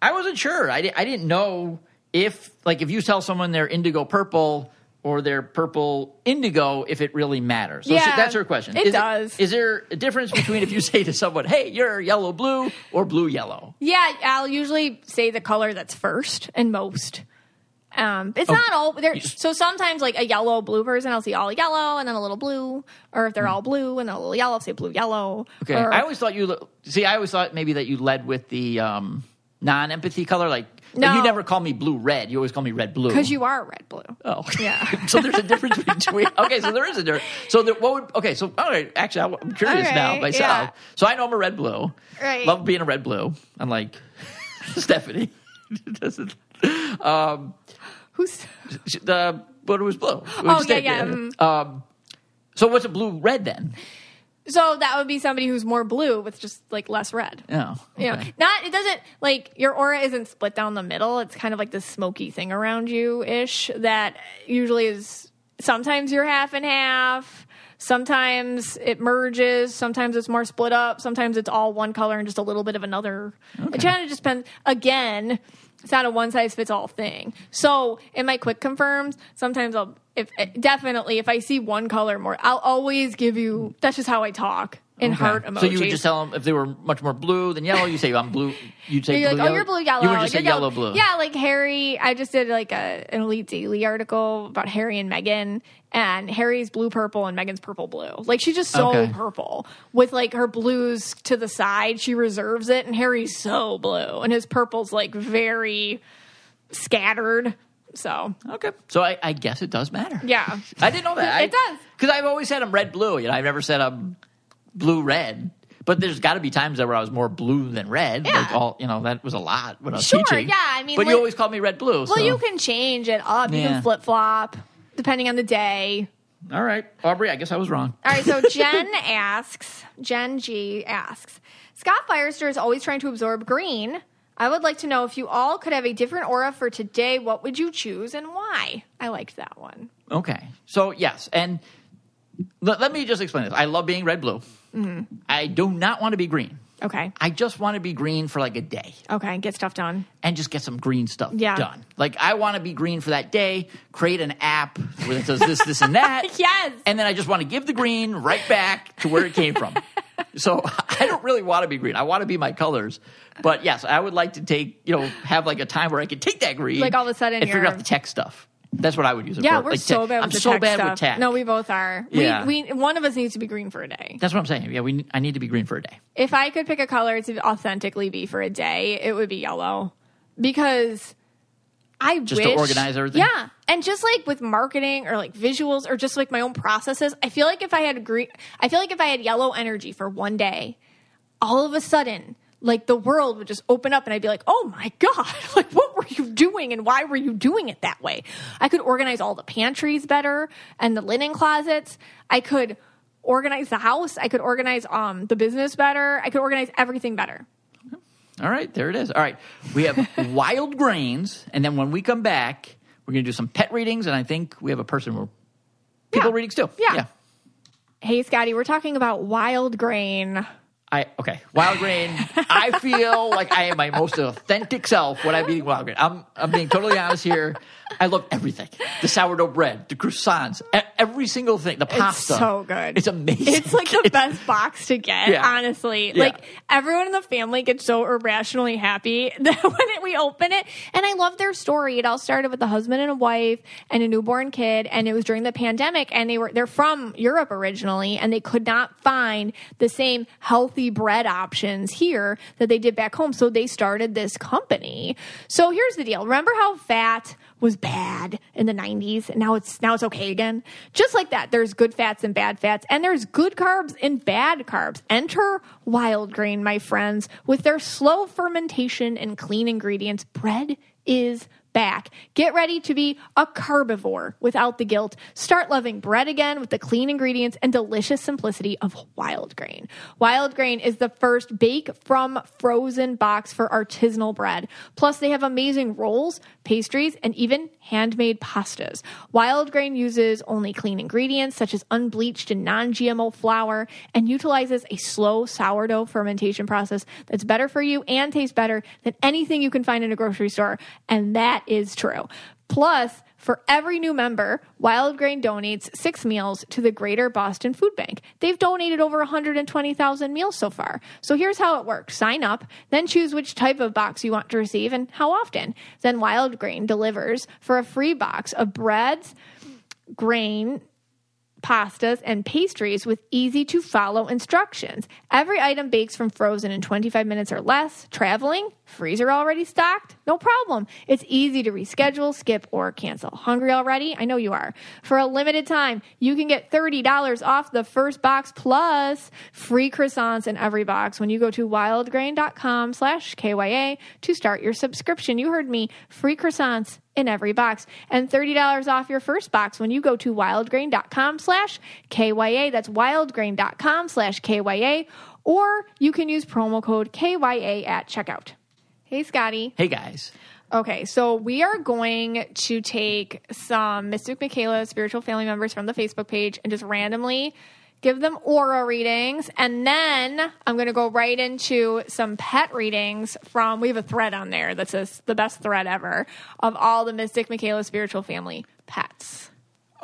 I wasn't sure. I, di- I didn't know if, like, if you tell someone they're indigo purple or they're purple indigo, if it really matters. So Yeah, that's her question. it is does. is there a difference between if you say to someone, "Hey, you're yellow blue" or blue yellow? Yeah, I'll usually say the color that's first and most. Um, Oh, it's not all there. So sometimes, like a yellow blue person, I'll see all yellow and then a little blue, or if they're all blue and a little yellow, I'll say blue yellow. Hmm. Okay, Or- I always thought you see. I always thought maybe that you led with the um, non-empathy color. Like, like No. you never call me blue red. You always call me red blue. because you are red blue. Oh, Yeah. so there's a difference between. Okay, so there is a difference. So the, what would? Okay, so all right. Actually, I'm curious All now right, myself. yeah. So I know I'm a red blue. Right. Love being a red blue. Unlike Stephanie, doesn't. Um, Who's the but it was blue. Oh, yeah, yeah, mm. Um, so what's a blue red then? So that would be somebody who's more blue with just like less red. Oh, You know, not it doesn't like your aura isn't split down the middle. It's kind of like this smoky thing around you ish that usually is sometimes you're half and half. Sometimes it merges. Sometimes it's more split up. Sometimes it's all one color and just a little bit of another. It kind of just depends. Again, it's not a one size fits all thing. So in my quick confirms, sometimes I'll if eh, definitely if I see one color more, I'll always give you. That's just how I talk in Okay. heart emoji. So you would just tell them if they were much more blue than yellow. You say I'm blue. You'd say You're blue, like, oh, you're blue yellow. You would just You're say yellow blue. Yeah, like Harry. I just did like a an Elite Daily article about Harry and Meghan, and Harry's blue purple and Meghan's purple blue. Like she's just so Okay. purple with like her blues to the side. She reserves it, and Harry's so blue, and his purple's like very scattered. So Okay. So I, I guess it does matter. yeah, I didn't know that. It does. Because I've always said I'm red blue. You know, I've never said I'm blue red. But there's got to be times where I was more blue than red. Yeah. Like all, you know, that was a lot when I was Sure, teaching. yeah, I mean, but like- you always called me red blue. well, so. you can change it up. You can flip flop depending on the day. All right, Aubrey. I guess I was wrong. All right, so Jen asks, Jen G asks, Scott Firester is always trying to absorb green. I would like to know if you all could have a different aura for today, what would you choose and why? I liked that one. Okay. So yes, and let, let me just explain this. I love being red blue. Mm-hmm. I do not want to be green. Okay. I just want to be green for like a day Okay, get stuff done. and just get some green stuff Yeah. done. Like I want to be green for that day. Create an app where it does this, this, and that. Yes. And then I just want to give the green right back to where it came from. so I don't really want to be green. I want to be my colors. But yes, I would like to take you know have like a time where I could take that green, Like, all of a sudden and figure out the tech stuff. That's what I would use it Yeah, for. we're Like so bad with I'm the so tech bad stuff. with tech. No, we both are. Yeah. We, we one of us needs to be green for a day. That's what I'm saying. Yeah, we I need to be green for a day. If I could pick a color to authentically be for a day, it would be yellow. Because I Just to wish, organize everything? Yeah. And just like with marketing or like visuals or just like my own processes, I feel like if I had green I feel like if I had yellow energy for one day, all of a sudden like the world would just open up and I'd be like, "Oh my god, like what were you doing and why were you doing it that way?" I could organize all the pantries better and the linen closets. I could organize the house. I could organize um the business better. I could organize everything better. All right, there it is. All right, we have wild grains, and then when we come back, we're going to do some pet readings, and I think we have a person where people Yeah. readings too. Yeah. Hey Scotty, we're talking about wild grain. I okay. Wild grain. I feel like I am my most authentic self when I'm eating wild grain. I'm I'm being totally honest here. I love everything. The sourdough bread, the croissants, every single thing. The pasta. It's so good. It's amazing. It's like the best box to get, Yeah. honestly. Yeah. Like everyone in the family gets so irrationally happy that when it, we open it, and I love their story. It all started with a husband and a wife and a newborn kid, and it was during the pandemic. And they were they're from Europe originally, and they could not find the same healthy bread options here that they did back home. So they started this company. So here's the deal. Remember how fat was bad in the 90s and now it's now it's okay again. Just like that there's good fats and bad fats and there's good carbs and bad carbs. Enter wild grain my friends. With their slow fermentation and clean ingredients bread is back. Get ready to be a carbivore without the guilt. Start loving bread again with the clean ingredients and delicious simplicity of Wild Grain. Wild Grain is the first bake from frozen box for artisanal bread. Plus, they have amazing rolls, pastries, and even handmade pastas. Wild Grain uses only clean ingredients such as unbleached and non GMO flour and utilizes a slow sourdough fermentation process that's better for you and tastes better than anything you can find in a grocery store. And that is true. Plus, for every new member, Wild Grain donates six meals to the Greater Boston Food Bank. They've donated over 120,000 meals so far. So here's how it works sign up, then choose which type of box you want to receive and how often. Then Wild Grain delivers for a free box of breads, grain, pastas, and pastries with easy to follow instructions. Every item bakes from frozen in 25 minutes or less. Traveling? Freezer already stocked? No problem. It's easy to reschedule, skip, or cancel. Hungry already? I know you are. For a limited time, you can get $30 off the first box plus free croissants in every box when you go to wildgrain.com slash KYA to start your subscription. You heard me. Free croissants in every box and $30 off your first box when you go to wildgrain.com slash KYA. That's wildgrain.com slash KYA. Or you can use promo code KYA at checkout. Hey, Scotty. Hey guys. Okay, so we are going to take some Mystic Michaela spiritual family members from the Facebook page and just randomly give them aura readings. And then I'm going to go right into some pet readings from, we have a thread on there that says the best thread ever of all the Mystic Michaela spiritual family pets.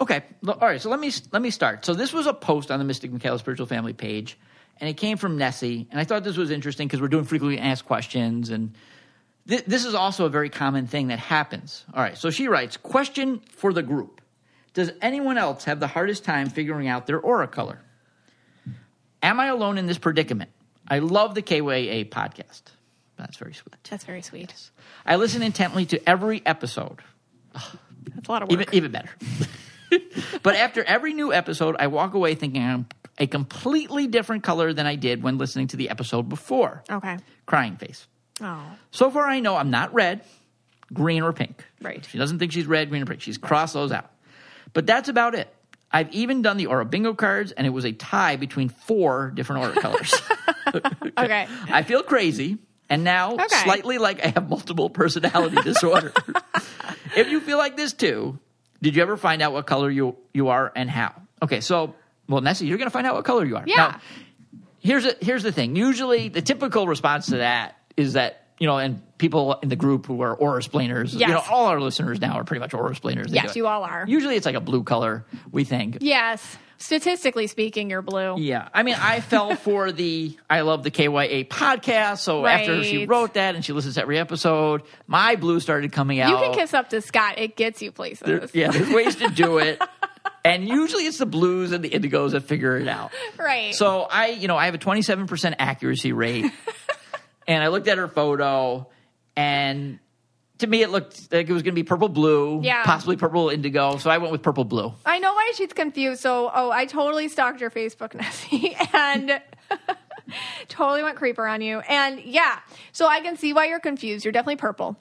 Okay. All right. So let me let me start. So this was a post on the Mystic Michaela Spiritual Family page, and it came from Nessie. And I thought this was interesting because we're doing frequently asked questions, and th- this is also a very common thing that happens. All right. So she writes: Question for the group: Does anyone else have the hardest time figuring out their aura color? Am I alone in this predicament? I love the KYA podcast. That's very sweet. That's very sweet. I listen intently to every episode. That's a lot of work. Even even better. but after every new episode, I walk away thinking I'm a completely different color than I did when listening to the episode before. okay. Crying face. Oh, So far, I know I'm not red, green, or pink. Right. She doesn't think she's red, green, or pink. She's crossed those out. But that's about it. I've even done the Aura bingo cards, and it was a tie between four different Aura colors. okay. I feel crazy, and now Okay. slightly like I have multiple personality disorder. if you feel like this too, did you ever find out what color you you are and how? Okay, so well, Nessie, you're going to find out what color you are. Yeah. Now, here's a, here's the thing. Usually, the typical response to that is that you know, and people in the group who are aura splainers, Yes. you know, all our listeners now are pretty much aura splainers. They Yes, you all are. Usually, it's like a blue color. We think. Yes. Statistically speaking, you're blue. Yeah, I mean, I fell for the I love the KYA podcast. So after she wrote that and she listens to every episode, my blue started coming out. You can kiss up to Scott. It gets you places. There- yeah, there's ways to do it, and usually it's the blues and the indigos that figure it out. Right. So I, you know, I have a 27% accuracy rate, and I looked at her photo, and to me it looked like it was going to be purple blue, Yeah. possibly purple indigo. So I went with purple blue. I know why she's confused. So, oh, I totally stalked your Facebook, Nessie, and totally went creeper on you. And yeah, so I can see why you're confused. You're definitely purple.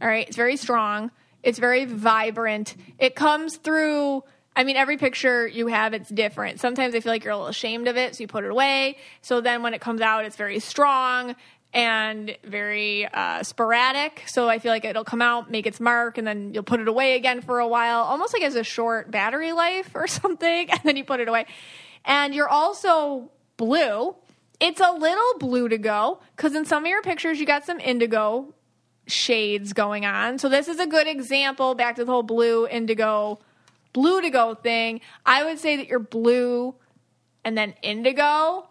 All right. It's very strong. It's very vibrant. It comes through. I mean, every picture you have, it's different. Sometimes I feel like you're a little ashamed of it, so you put it away. So then when it comes out, it's very strong and very uh, sporadic. So I feel like it'll come out, make its mark, and then you'll put it away again for a while, almost like as a short battery life or something, and then you put it away. And you're also blue. It's a little blue to go because in some of your pictures, you got some indigo shades going on. So this is a good example back to the whole blue indigo blue to go thing. I would say that you're blue and then indigo,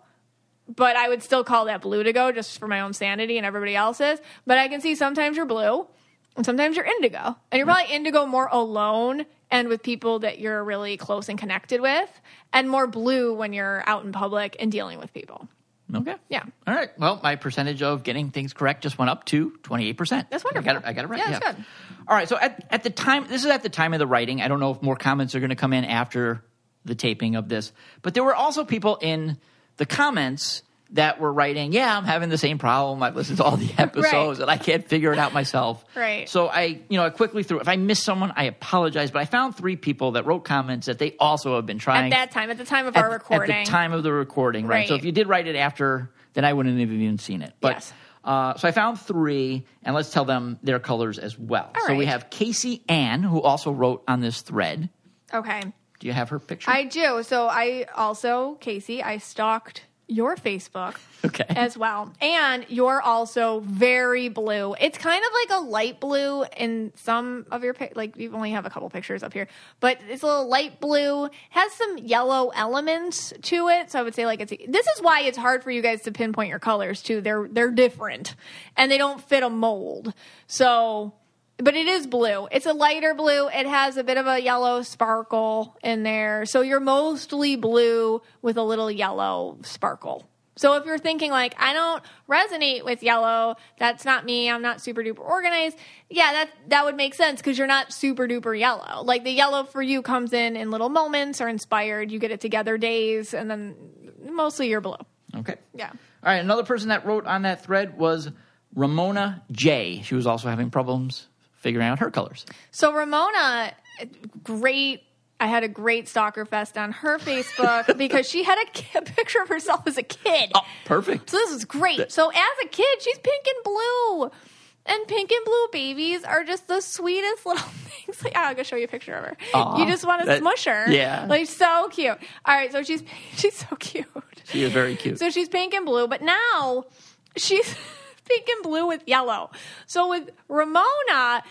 but I would still call that blue to go just for my own sanity and everybody else's. But I can see sometimes you're blue and sometimes you're indigo. And you're mm. probably indigo more alone and with people that you're really close and connected with, and more blue when you're out in public and dealing with people. Mm. Okay. Yeah. All right. Well, my percentage of getting things correct just went up to 28%. That's wonderful. I got it, I got it right. Yeah, that's good. All right. So at, at the time, this is at the time of the writing. I don't know if more comments are going to come in after the taping of this, but there were also people in the comments that were writing, yeah, I'm having the same problem. I've listened to all the episodes and I can't figure it out myself. Right. So I, you know, I quickly threw, if I missed someone, I apologize, but I found three people that wrote comments that they also have been trying At that time, at the time of at, our recording. At the time of the recording, right? So if you did write it after, then I wouldn't have even seen it. But Yes. uh, so I found three, and let's tell them their colors as well. All so we have Casey Ann, who also wrote on this thread. Okay. Do you have her picture? I do. So I also, Casey, I stalked your Facebook okay. as well. And you're also very blue. It's kind of like a light blue in some of your pic like you only have a couple pictures up here, but it's a little light blue, has some yellow elements to it. So I would say like it's this is why it's hard for you guys to pinpoint your colors too. They're they're different and they don't fit a mold. So but it is blue. It's a lighter blue. It has a bit of a yellow sparkle in there. So you're mostly blue with a little yellow sparkle So if you're thinking like I don't resonate with yellow, that's not me. I'm not super duper organized. Yeah, that that would make sense because you're not super duper yellow. Like the yellow for you comes in in little moments or inspired. You get it together days, and then mostly you're blue. Okay. Yeah. All right. Another person that wrote on that thread was Ramona J. She was also having problems figuring out her colors. So Ramona, great. I had a great stalker fest on her Facebook because she had a, a picture of herself as a kid. Oh, perfect. So this is great. So as a kid, she's pink and blue. And pink and blue babies are just the sweetest little things. Like, I'm gonna show you a picture of her. Aw, you just want to that- smush her. yeah. like so cute. All right, so she's she's so cute. She is very cute. So she's pink and blue, but now she's pink and blue with yellow. So with Ramona,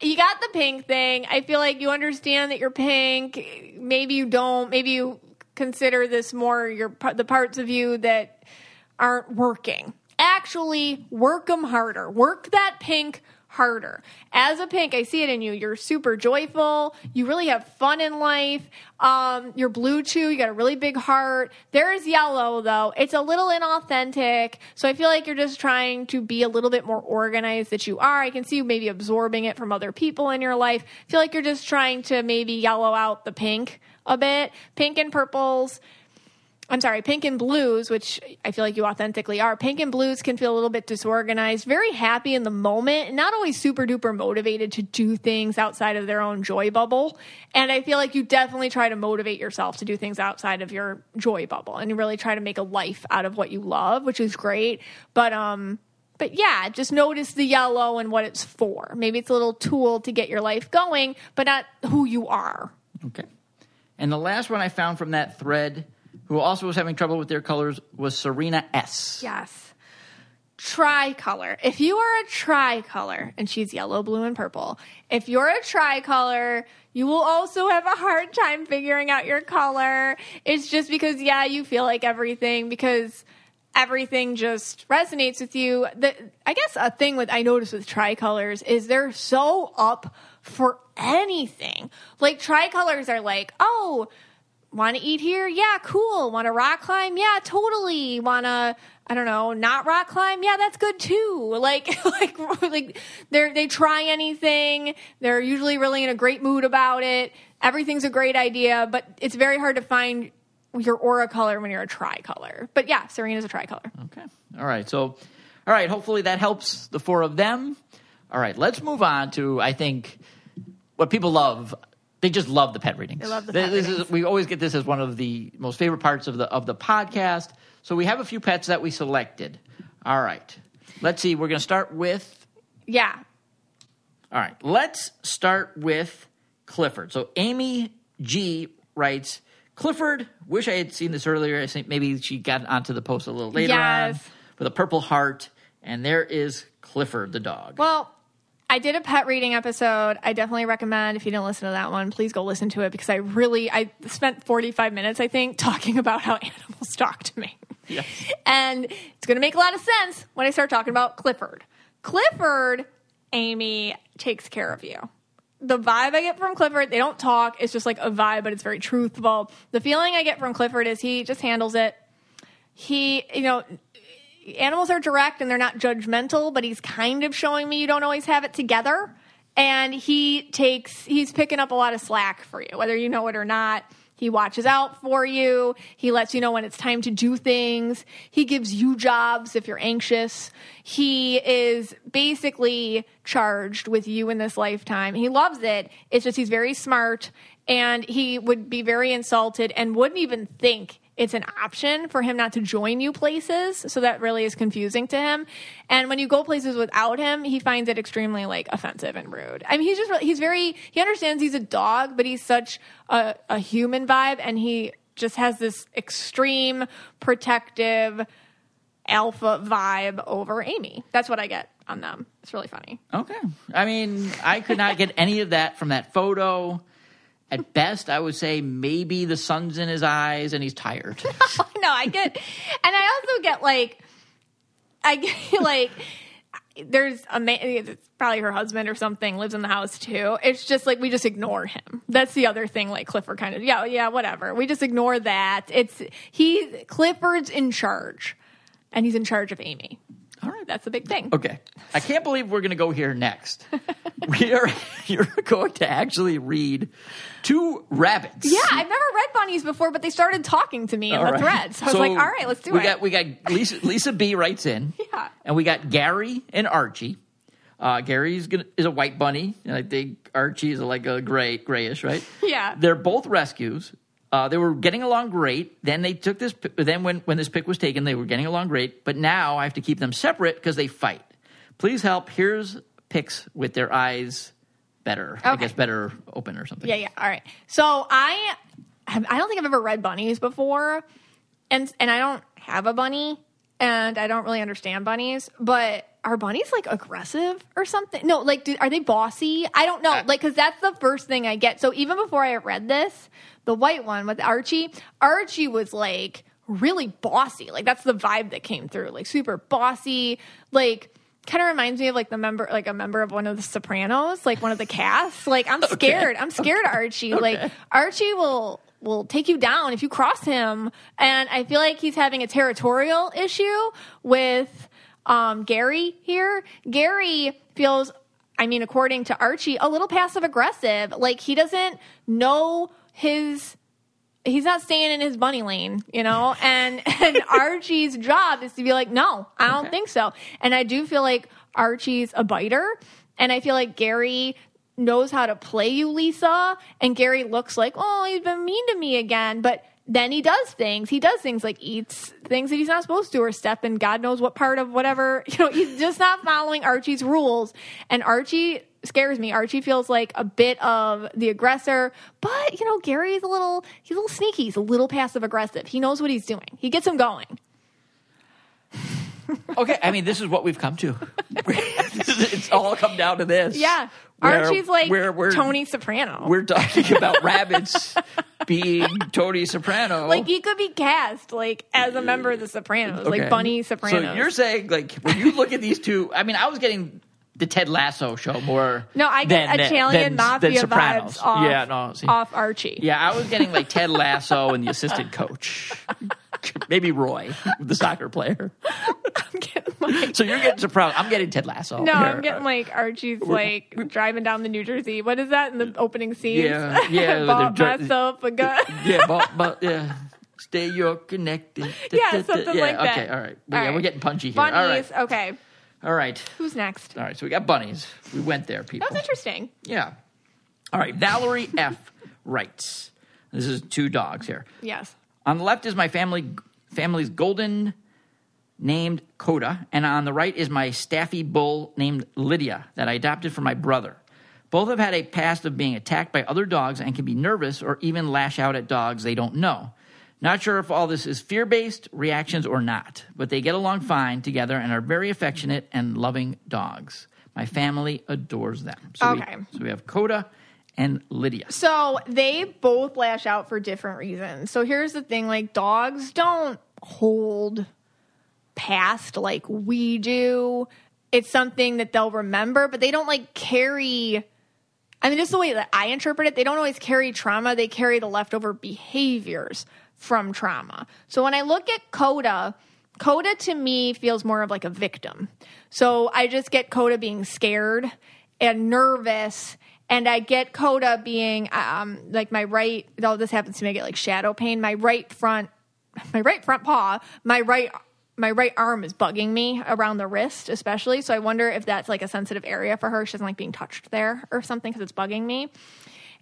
you got the pink thing. I feel like you understand that you're pink. Maybe you don't. Maybe you consider this more your the parts of you that aren't working. Actually, work them harder. Work that pink harder. As a pink, I see it in you. You're super joyful. You really have fun in life. Um, you're blue too. You got a really big heart. There's yellow though. It's a little inauthentic. So I feel like you're just trying to be a little bit more organized that you are. I can see you maybe absorbing it from other people in your life. I feel like you're just trying to maybe yellow out the pink a bit. Pink and purples. I'm sorry, pink and blues, which I feel like you authentically are. Pink and blues can feel a little bit disorganized, very happy in the moment, not always super duper motivated to do things outside of their own joy bubble. And I feel like you definitely try to motivate yourself to do things outside of your joy bubble and really try to make a life out of what you love, which is great. But, um, but yeah, just notice the yellow and what it's for. Maybe it's a little tool to get your life going, but not who you are. Okay. And the last one I found from that thread, who also was having trouble with their colors, was Serena S. Yes. Tricolor. If you are a tricolor, and she's yellow, blue, and purple, if you're a tricolor, you will also have a hard time figuring out your color. It's just because, yeah, you feel like everything because everything just resonates with you. The, I guess a thing with I notice with tricolors is they're so up for anything. Like tricolors are like, oh, want to eat here? Yeah, cool. Want to rock climb? Yeah, totally. Want to I don't know, not rock climb? Yeah, that's good too. Like like like they they try anything. They're usually really in a great mood about it. Everything's a great idea, but it's very hard to find your aura color when you're a tricolor. But yeah, Serena's a tricolor. Okay. All right. So, all right. Hopefully that helps the four of them. All right. Let's move on to, I think, what people love. They just love the pet readings. They love the pet this readings. Is, we always get this as one of the most favorite parts of the of the podcast. So we have a few pets that we selected. All right. Let's see. We're going to start with. Yeah. All right. Let's start with Clifford. So Amy G writes, Clifford, wish I had seen this earlier. I think maybe she got onto the post a little later on Yes. with a purple heart. And there is Clifford the dog. Well, I did a pet reading episode. I definitely recommend if you didn't listen to that one, please go listen to it because I really I spent 45 minutes I think talking about how animals talk to me. Yes. And it's going to make a lot of sense when I start talking about Clifford. Clifford, Amy takes care of you. The vibe I get from Clifford, they don't talk. It's just like a vibe, but it's very truthful. The feeling I get from Clifford is he just handles it. He, you know, animals are direct and they're not judgmental, but he's kind of showing me you don't always have it together. And he takes, he's picking up a lot of slack for you, whether you know it or not. He watches out for you. He lets you know when it's time to do things. He gives you jobs if you're anxious. He is basically charged with you in this lifetime. He loves it. It's just he's very smart and he would be very insulted and wouldn't even think it's an option for him not to join you places. So that really is confusing to him. And when you go places without him, he finds it extremely like offensive and rude. I mean, he's just, he's very, he understands he's a dog, but he's such a, a human vibe and he just has this extreme protective alpha vibe over Amy. That's what I get on them. It's really funny. Okay. I mean, I could not get any of that from that photo. At best, I would say maybe the sun's in his eyes and he's tired. no, I get, and I also get like, I get like, there's a man, it's probably her husband or something lives in the house too. It's just like we just ignore him. That's the other thing. Like Clifford kind of, yeah, yeah, whatever. We just ignore that. It's he Clifford's in charge, and he's in charge of Amy. All right, that's a big thing. Okay. I can't believe we're going to go here next. we are you're going to actually read two rabbits. Yeah, I've never read bunnies before, but they started talking to me in All the right. thread. So I was like, all right, let's do we it. Got, we got Lisa, Lisa B writes in. Yeah. And we got Gary and Archie. Uh, Gary's gonna, is a white bunny, and I think Archie is like a gray, grayish, right? Yeah. They're both rescues. Uh, they were getting along great. Then they took this. Then when when this pick was taken, they were getting along great. But now I have to keep them separate because they fight. Please help. Here's picks with their eyes better. I guess better open or something. Yeah, yeah. All right. So I have, I don't think I've ever read bunnies before, and and I don't have a bunny, and I don't really understand bunnies. But are bunnies like aggressive or something? No, like do, are they bossy? I don't know. Uh, like because that's the first thing I get. So even before I read this, the white one with Archie, Archie was like really bossy. Like that's the vibe that came through. Like super bossy. Like kind of reminds me of like the member like a member of one of the sopranos like one of the casts like i'm scared i'm scared of archie like archie will will take you down if you cross him and i feel like he's having a territorial issue with um gary here gary feels i mean according to archie a little passive aggressive like he doesn't know his he's not staying in his bunny lane, you know? And and Archie's job is to be like, no, I don't Okay. think so. And I do feel like Archie's a biter. And I feel like Gary knows how to play you, Lisa. And Gary looks like, oh, he's been mean to me again. But then he does things. He does things like eats things that he's not supposed to or step in God knows what part of whatever. You know, he's just not following Archie's rules. And Archie scares me. Archie feels like a bit of the aggressor, but you know, Gary's a little he's a little sneaky, he's a little passive aggressive. He knows what he's doing. He gets him going. Okay, I mean, this is what we've come to. it's all come down to this. Yeah. Archie's like where we're, Tony Soprano. We're talking about rabbits being Tony Soprano. like he could be cast like as a member of the Sopranos, Okay. like Bunny Soprano. So you're saying, like, when you look at these two, I mean, I was getting the Ted Lasso show more. no, I get than- Italian than- mafia than Sopranos. vibes off, yeah, no, see. off Archie. Yeah, I was getting like Ted Lasso and the assistant coach. Maybe Roy, the soccer player. I'm getting like So you're getting surprised. I'm getting Ted Lasso. no, here. I'm getting like Archie's like driving down the New Jersey. What is that in the opening scene? Yeah, yeah, Bought dri- myself a gun. yeah, but, but yeah. Stay you're connected. Yeah, something yeah, like that. Okay, all right. All yeah, right. we're getting punchy here. Bunnies. All right. Okay. All right. Who's next? All right. So we got bunnies. We went there, people. That was interesting. Yeah. All right. Valerie F. writes. This is two dogs here. Yes. On the left is my family family's golden named Coda, and on the right is my staffy bull named Lydia that I adopted from my brother. Both have had a past of being attacked by other dogs and can be nervous or even lash out at dogs they don't know. Not sure if all this is fear based reactions or not, but they get along fine together and are very affectionate and loving dogs. My family adores them. So Okay. We, so we have Coda and Lydia. So they both lash out for different reasons. So here's the thing like dogs don't hold past like we do. It's something that they'll remember, but they don't like carry I mean, just the way that I interpret it, they don't always carry trauma. They carry the leftover behaviors from trauma. So when I look at Coda, Coda to me feels more of like a victim. So I just get Coda being scared and nervous. And I get Coda being um, like my right, All this happens to me, I get like shadow pain. My right front, my right front paw, my right my right arm is bugging me around the wrist, especially. So I wonder if that's like a sensitive area for her. She doesn't like being touched there or something because it's bugging me.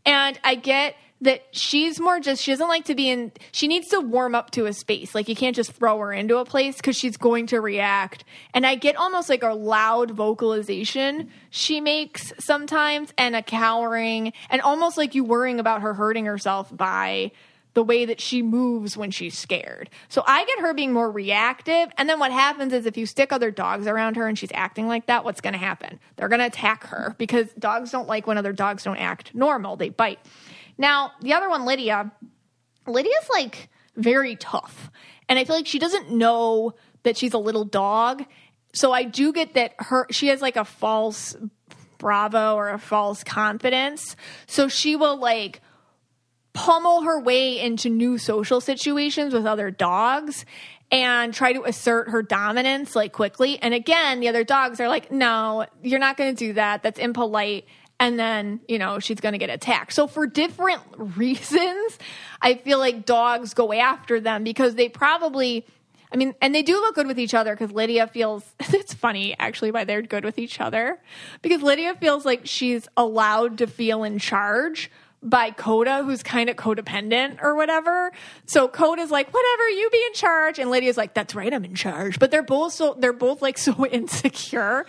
And I get that she's more just, she doesn't like to be in, she needs to warm up to a space. Like you can't just throw her into a place because she's going to react. And I get almost like a loud vocalization she makes sometimes and a cowering and almost like you worrying about her hurting herself by the way that she moves when she's scared. So I get her being more reactive. And then what happens is if you stick other dogs around her and she's acting like that, what's going to happen? They're going to attack her because dogs don't like when other dogs don't act normal, they bite. Now, the other one, Lydia, Lydia's like very tough. And I feel like she doesn't know that she's a little dog. So I do get that her she has like a false bravo or a false confidence. So she will like pummel her way into new social situations with other dogs and try to assert her dominance like quickly. And again, the other dogs are like, no, you're not going to do that. That's impolite. And then, you know, she's going to get attacked. So, for different reasons, I feel like dogs go after them because they probably, I mean, and they do look good with each other because Lydia feels, it's funny actually why they're good with each other because Lydia feels like she's allowed to feel in charge by Coda, who's kind of codependent or whatever. So Coda's like, whatever, you be in charge. And Lydia's like, that's right, I'm in charge. But they're both so, they're both like so insecure.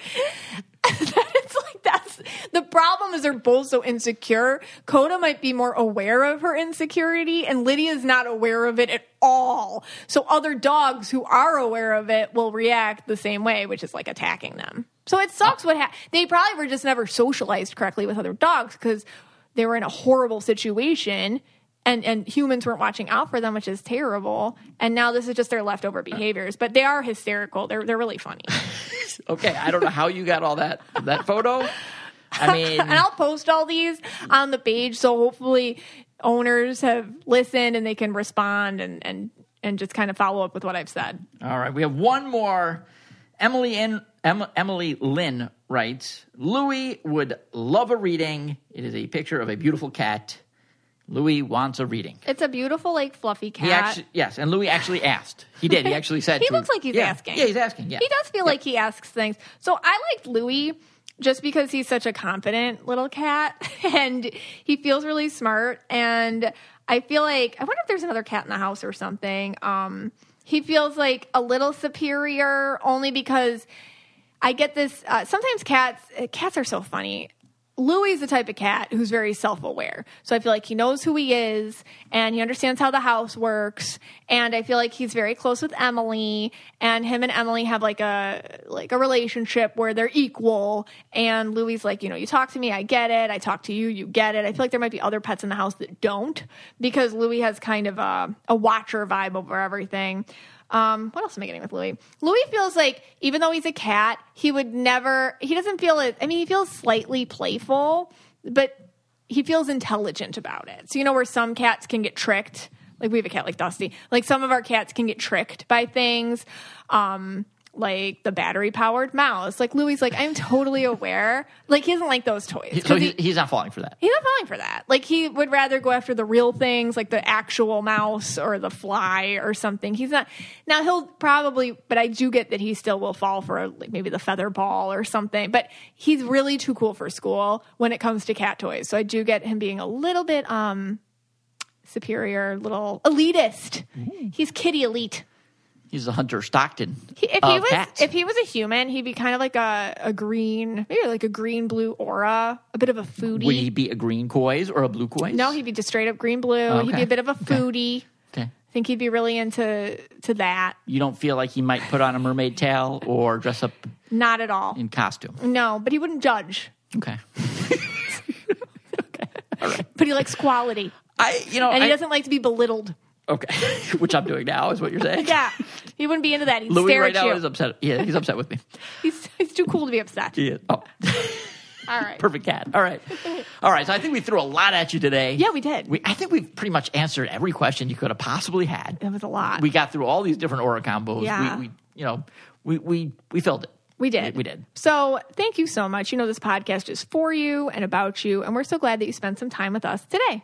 it's like that's the problem is they're both so insecure. Coda might be more aware of her insecurity, and Lydia's not aware of it at all. So other dogs who are aware of it will react the same way, which is like attacking them. So it sucks what ha- they probably were just never socialized correctly with other dogs because they were in a horrible situation and and humans weren't watching out for them, which is terrible. And now this is just their leftover uh. behaviors, but they are hysterical. They're they're really funny. okay, I don't know how you got all that that photo. I mean, and I'll post all these on the page, so hopefully owners have listened and they can respond and and and just kind of follow up with what I've said. All right, we have one more. Emily in em, Emily Lynn writes, Louis would love a reading. It is a picture of a beautiful cat. Louis wants a reading. It's a beautiful, like fluffy cat. He actually, yes, and Louis actually asked. He did. He actually said. he looks like he's yeah, asking. Yeah, he's asking. Yeah, He does feel like he asks things. So I liked Louis just because he's such a confident little cat and he feels really smart. And I feel like, I wonder if there's another cat in the house or something. Um, he feels like a little superior only because I get this. Uh, sometimes cats, uh, cats are so funny. Louis is the type of cat who's very self aware. So I feel like he knows who he is and he understands how the house works. And I feel like he's very close with Emily and him and Emily have like a, like a relationship where they're equal. And Louis like, you know, you talk to me, I get it. I talk to you, you get it. I feel like there might be other pets in the house that don't because Louis has kind of a, a watcher vibe over everything. Um, what else am I getting with Louis? Louis feels like even though he's a cat, he would never. He doesn't feel it. I mean, he feels slightly playful, but he feels intelligent about it. So you know where some cats can get tricked. Like we have a cat like Dusty. Like some of our cats can get tricked by things. Um, like the battery powered mouse. Like Louis, like I'm totally aware. Like he doesn't like those toys. He- so he- he's, not falling for that. He's not falling for that. Like he would rather go after the real things, like the actual mouse or the fly or something. He's not. Now he'll probably, but I do get that he still will fall for like maybe the feather ball or something. But he's really too cool for school when it comes to cat toys. So I do get him being a little bit um superior, little elitist. He's kitty elite. He's a Hunter Stockton He, if he was cats. if he was a human, he'd be kind of like a, a green, maybe like a green blue aura, a bit of a foodie. Would he be a green coys or a blue coys? No, he'd be just straight up green blue. He'd be a bit of a foodie. Okay. I think he'd be really into to that. You don't feel like he might put on a mermaid tail or dress up Not at all. in costume. No, but he wouldn't judge. Okay. Okay. But he likes quality, I, you know, and he I- doesn't like to be belittled. Okay, which I'm doing now is what you're saying. Yeah, he wouldn't be into that. He'd Louis stare right at now you. is upset. Yeah, he's upset with me. he's, he's too cool to be upset. He is. Oh, All right. perfect cat. All right, all right. So I think we threw a lot at you today. Yeah, we did. We, I think we've pretty much answered every question you could have possibly had. That was a lot. We got through all these different aura combos. Yeah. We, we you know, we we we filled it. We did. We, we did. So thank you so much. You know, this podcast is for you and about you, and we're so glad that you spent some time with us today.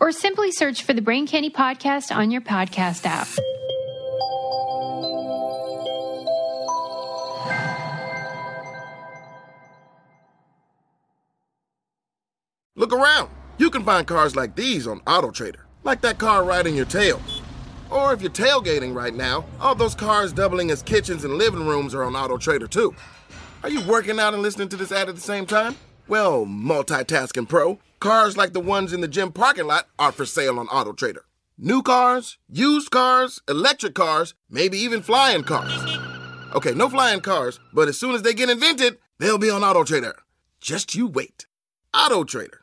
Or simply search for the Brain Candy Podcast on your podcast app. Look around. You can find cars like these on AutoTrader, like that car right in your tail. Or if you're tailgating right now, all those cars doubling as kitchens and living rooms are on AutoTrader too. Are you working out and listening to this ad at the same time? Well, multitasking pro, cars like the ones in the gym parking lot are for sale on AutoTrader. New cars, used cars, electric cars, maybe even flying cars. Okay, no flying cars, but as soon as they get invented, they'll be on AutoTrader. Just you wait. AutoTrader.